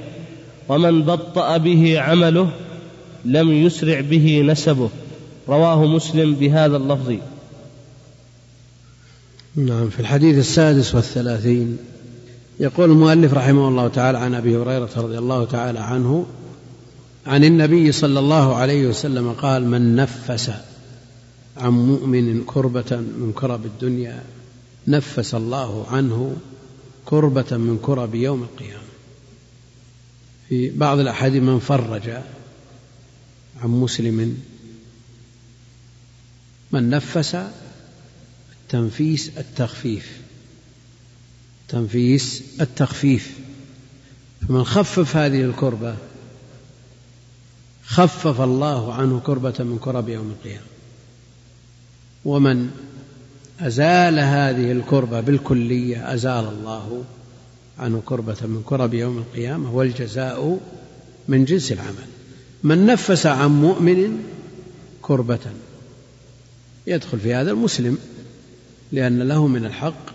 ومن بطأ به عمله لم يسرع به نسبه. رواه مسلم بهذا اللفظ. نعم في الحديث السادس والثلاثين يقول المؤلف رحمه الله تعالى عن أبي هريرة رضي الله تعالى عنه عن النبي صلى الله عليه وسلم قال من نفس عن مؤمن كربة من كرب الدنيا نفس الله عنه كربة من كرب يوم القيامة. في بعض الأحاديث من فرج عن مسلم من نفس تنفيس التخفيف تنفيس التخفيف. فمن خفف هذه الكربة خفف الله عنه كربة من كرب يوم القيامة. ومن أزال هذه الكربة بالكلية أزال الله عنه كربة من كرب يوم القيامة والجزاء من جنس العمل. من نفس عن مؤمن كربة يدخل في هذا المسلم لأن له من الحق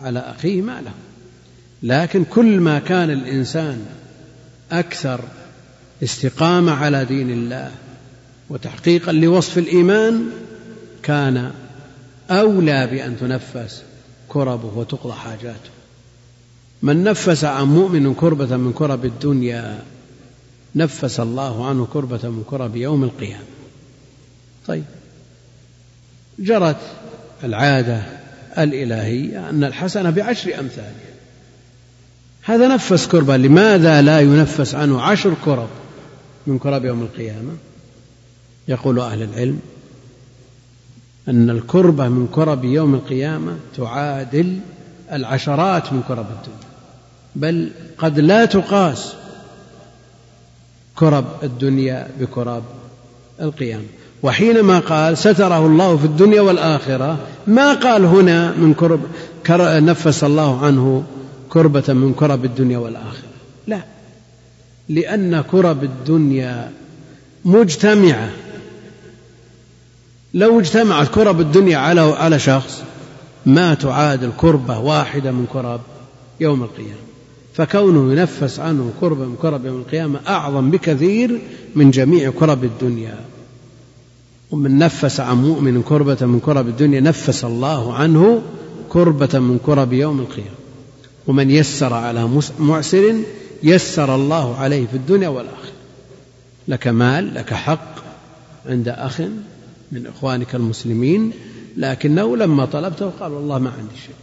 على أخيه ما له لكن كل ما كان الإنسان أكثر استقامة على دين الله وتحقيقا لوصف الإيمان كان أولى بأن تنفس كربه وتقضى حاجاته. من نفس عن مؤمن كربة من كرب الدنيا نفس الله عنه كربة من كرب يوم القيامة. طيب. جرت العادة الإلهية أن الحسنة بعشر أمثالها هذا نفس كربة لماذا لا ينفس عنه عشر كرب من كرب يوم القيامة؟ يقول أهل العلم أن الكربة من كرب يوم القيامة تعادل العشرات من كرب الدنيا. بل قد لا تقاس كرب الدنيا بكرب القيامة. وحينما قال ستره الله في الدنيا والآخرة ما قال هنا من كرب نفس الله عنه كربة من كرب الدنيا والآخرة. لا. لأن كرب الدنيا مجتمعة. لو اجتمعت كرب الدنيا على على شخص ما تعادل كربة واحدة من كرب يوم القيامة. فكونه ينفس عنه كربة من كرب يوم القيامة أعظم بكثير من جميع كرب الدنيا. ومن نفس عن مؤمن كربة من كرب الدنيا نفس الله عنه كربة من كرب يوم القيامة. ومن يسر على معسر يسر الله عليه في الدنيا والآخرة. لك مال لك حق عند أخ من إخوانك المسلمين لكنه لما طلبته قال والله ما عندي شيء.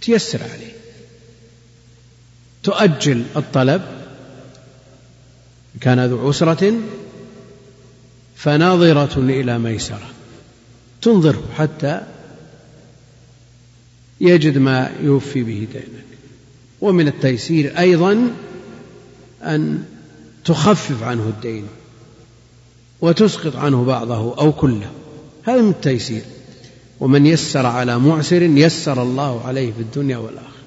تيسر عليه. تؤجل الطلب كان ذو عسرة فناظرة إلى ميسرة. تنظره حتى يجد ما يوفي به دينك. ومن التيسير أيضا أن تخفف عنه الدين وتسقط عنه بعضه أو كله. هذا من التيسير. ومن يسر على معسر يسر الله عليه في الدنيا والآخرة.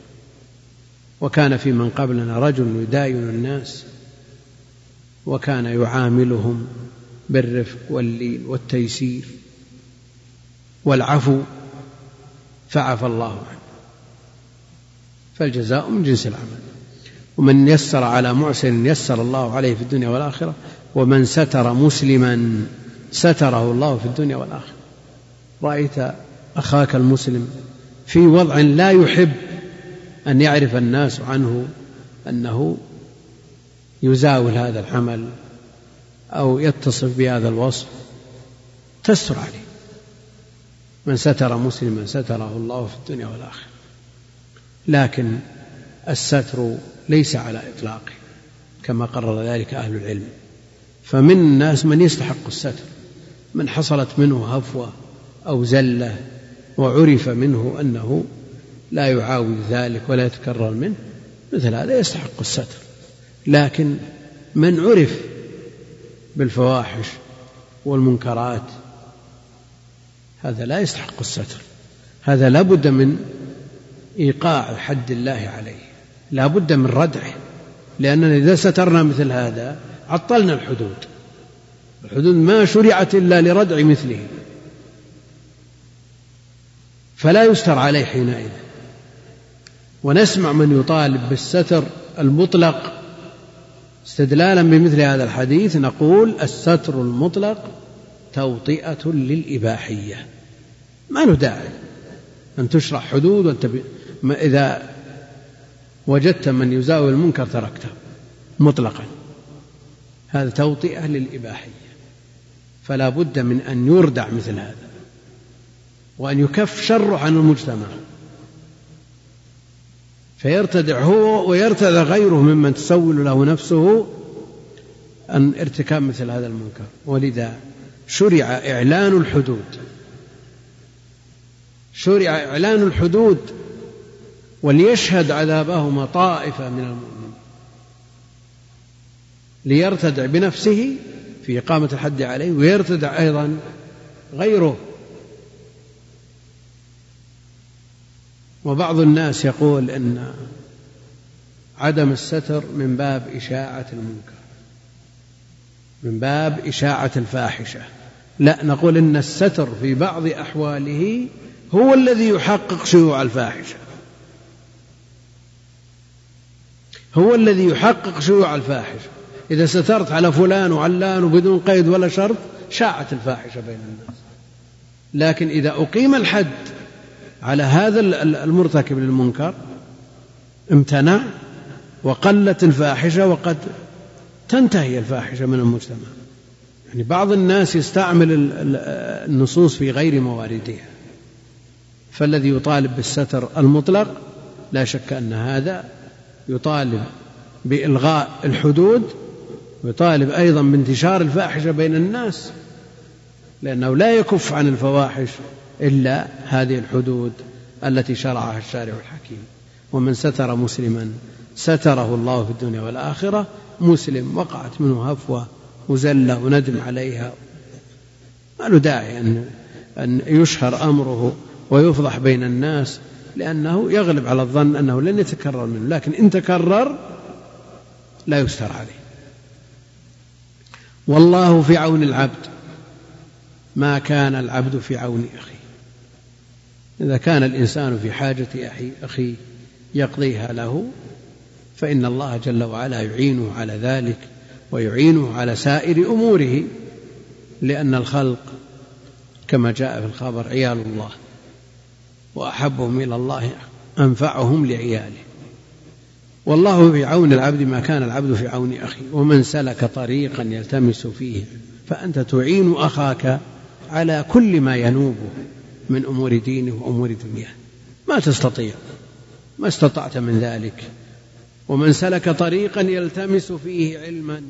وكان في من قبلنا رجل يداين الناس وكان يعاملهم بالرفق واللين والتيسير والعفو فعفى الله عنه. فالجزاء من جنس العمل. ومن يسر على معسر يسر الله عليه في الدنيا والآخرة ومن ستر مسلما ستره الله في الدنيا والآخرة. رأيت أخاك المسلم في وضع لا يحب أن يعرف الناس عنه أنه يزاول هذا العمل أو يتصف بهذا الوصف. تستر عليه. من ستر مسلما ستره الله في الدنيا والآخرة. لكن الستر ليس على إطلاقه كما قرر ذلك أهل العلم. فمن الناس من يستحق الستر. من حصلت منه هفوة أو زلة وعرف منه أنه لا يعاود ذلك ولا يتكرر منه مثل هذا يستحق الستر. لكن من عرف بالفواحش والمنكرات هذا لا يستحق الستر. هذا لا بد من إيقاع حد الله عليه لا بد من ردعه. لأننا إذا سترنا مثل هذا عطلنا الحدود. الحدود ما شرعت إلا لردع مثله. فلا يستر عليه حينئذ. ونسمع من يطالب بالستر المطلق استدلالا بمثل هذا الحديث نقول الستر المطلق توطئة للإباحية. ما له داعي أن تشرع حدود وأنت إذا وجدت من يزاول المنكر تركته مطلقا. هذا توطئة للإباحية. فلا بد من أن يردع مثل هذا وأن يكف شره عن المجتمع. فيرتدع هو ويرتدع غيره ممن تسول له نفسه أن ارتكاب مثل هذا المنكر. ولذا شرع إعلان الحدود. شرع إعلان الحدود وليشهد عذابهما طائفة من المؤمنين. ليرتدع بنفسه في إقامة الحد عليه ويرتدع أيضا غيره. وبعض الناس يقول إن عدم الستر من باب إشاعة المنكر من باب إشاعة الفاحشة. لا نقول إن الستر في بعض أحواله هو الذي يحقق شيوع الفاحشة. هو الذي يحقق شيوع الفاحشة. إذا سترت على فلان وعلان وبدون قيد ولا شرط شاعت الفاحشة بين الناس. لكن إذا أقيم الحد على هذا المرتكب للمنكر امتنع وقلت الفاحشة وقد تنتهي الفاحشة من المجتمع. يعني بعض الناس يستعمل النصوص في غير مواردها. فالذي يطالب بالستر المطلق لا شك أن هذا يطالب بإلغاء الحدود ويطالب أيضا بانتشار الفاحشة بين الناس لأنه لا يكف عن الفواحش إلا هذه الحدود التي شرعها الشارع الحكيم. ومن ستر مسلما ستره الله في الدنيا والآخرة مسلم وقعت منه هفوة وزلة وندم عليها. ما له داعي أن أن يشهر أمره ويفضح بين الناس لأنه يغلب على الظن أنه لن يتكرر منه لكن إن تكرر لا يستر عليه. والله في عون العبد ما كان العبد في عون أخيه. إذا كان الإنسان في حاجة أخي أخيه يقضيها له فإن الله جل وعلا يعينه على ذلك ويعينه على سائر أموره لأن الخلق كما جاء في الخبر عيال الله وأحبهم إلى الله أنفعهم لعياله. والله في عون العبد ما كان العبد في عون أخيه ومن سلك طريقا يلتمس فيه فأنت تعين أخاك على كل ما ينوبه. من أمور دينه وأمور دنياه. ما تستطيع. ما استطعت من ذلك. ومن سلك طريقا يلتمس فيه علما.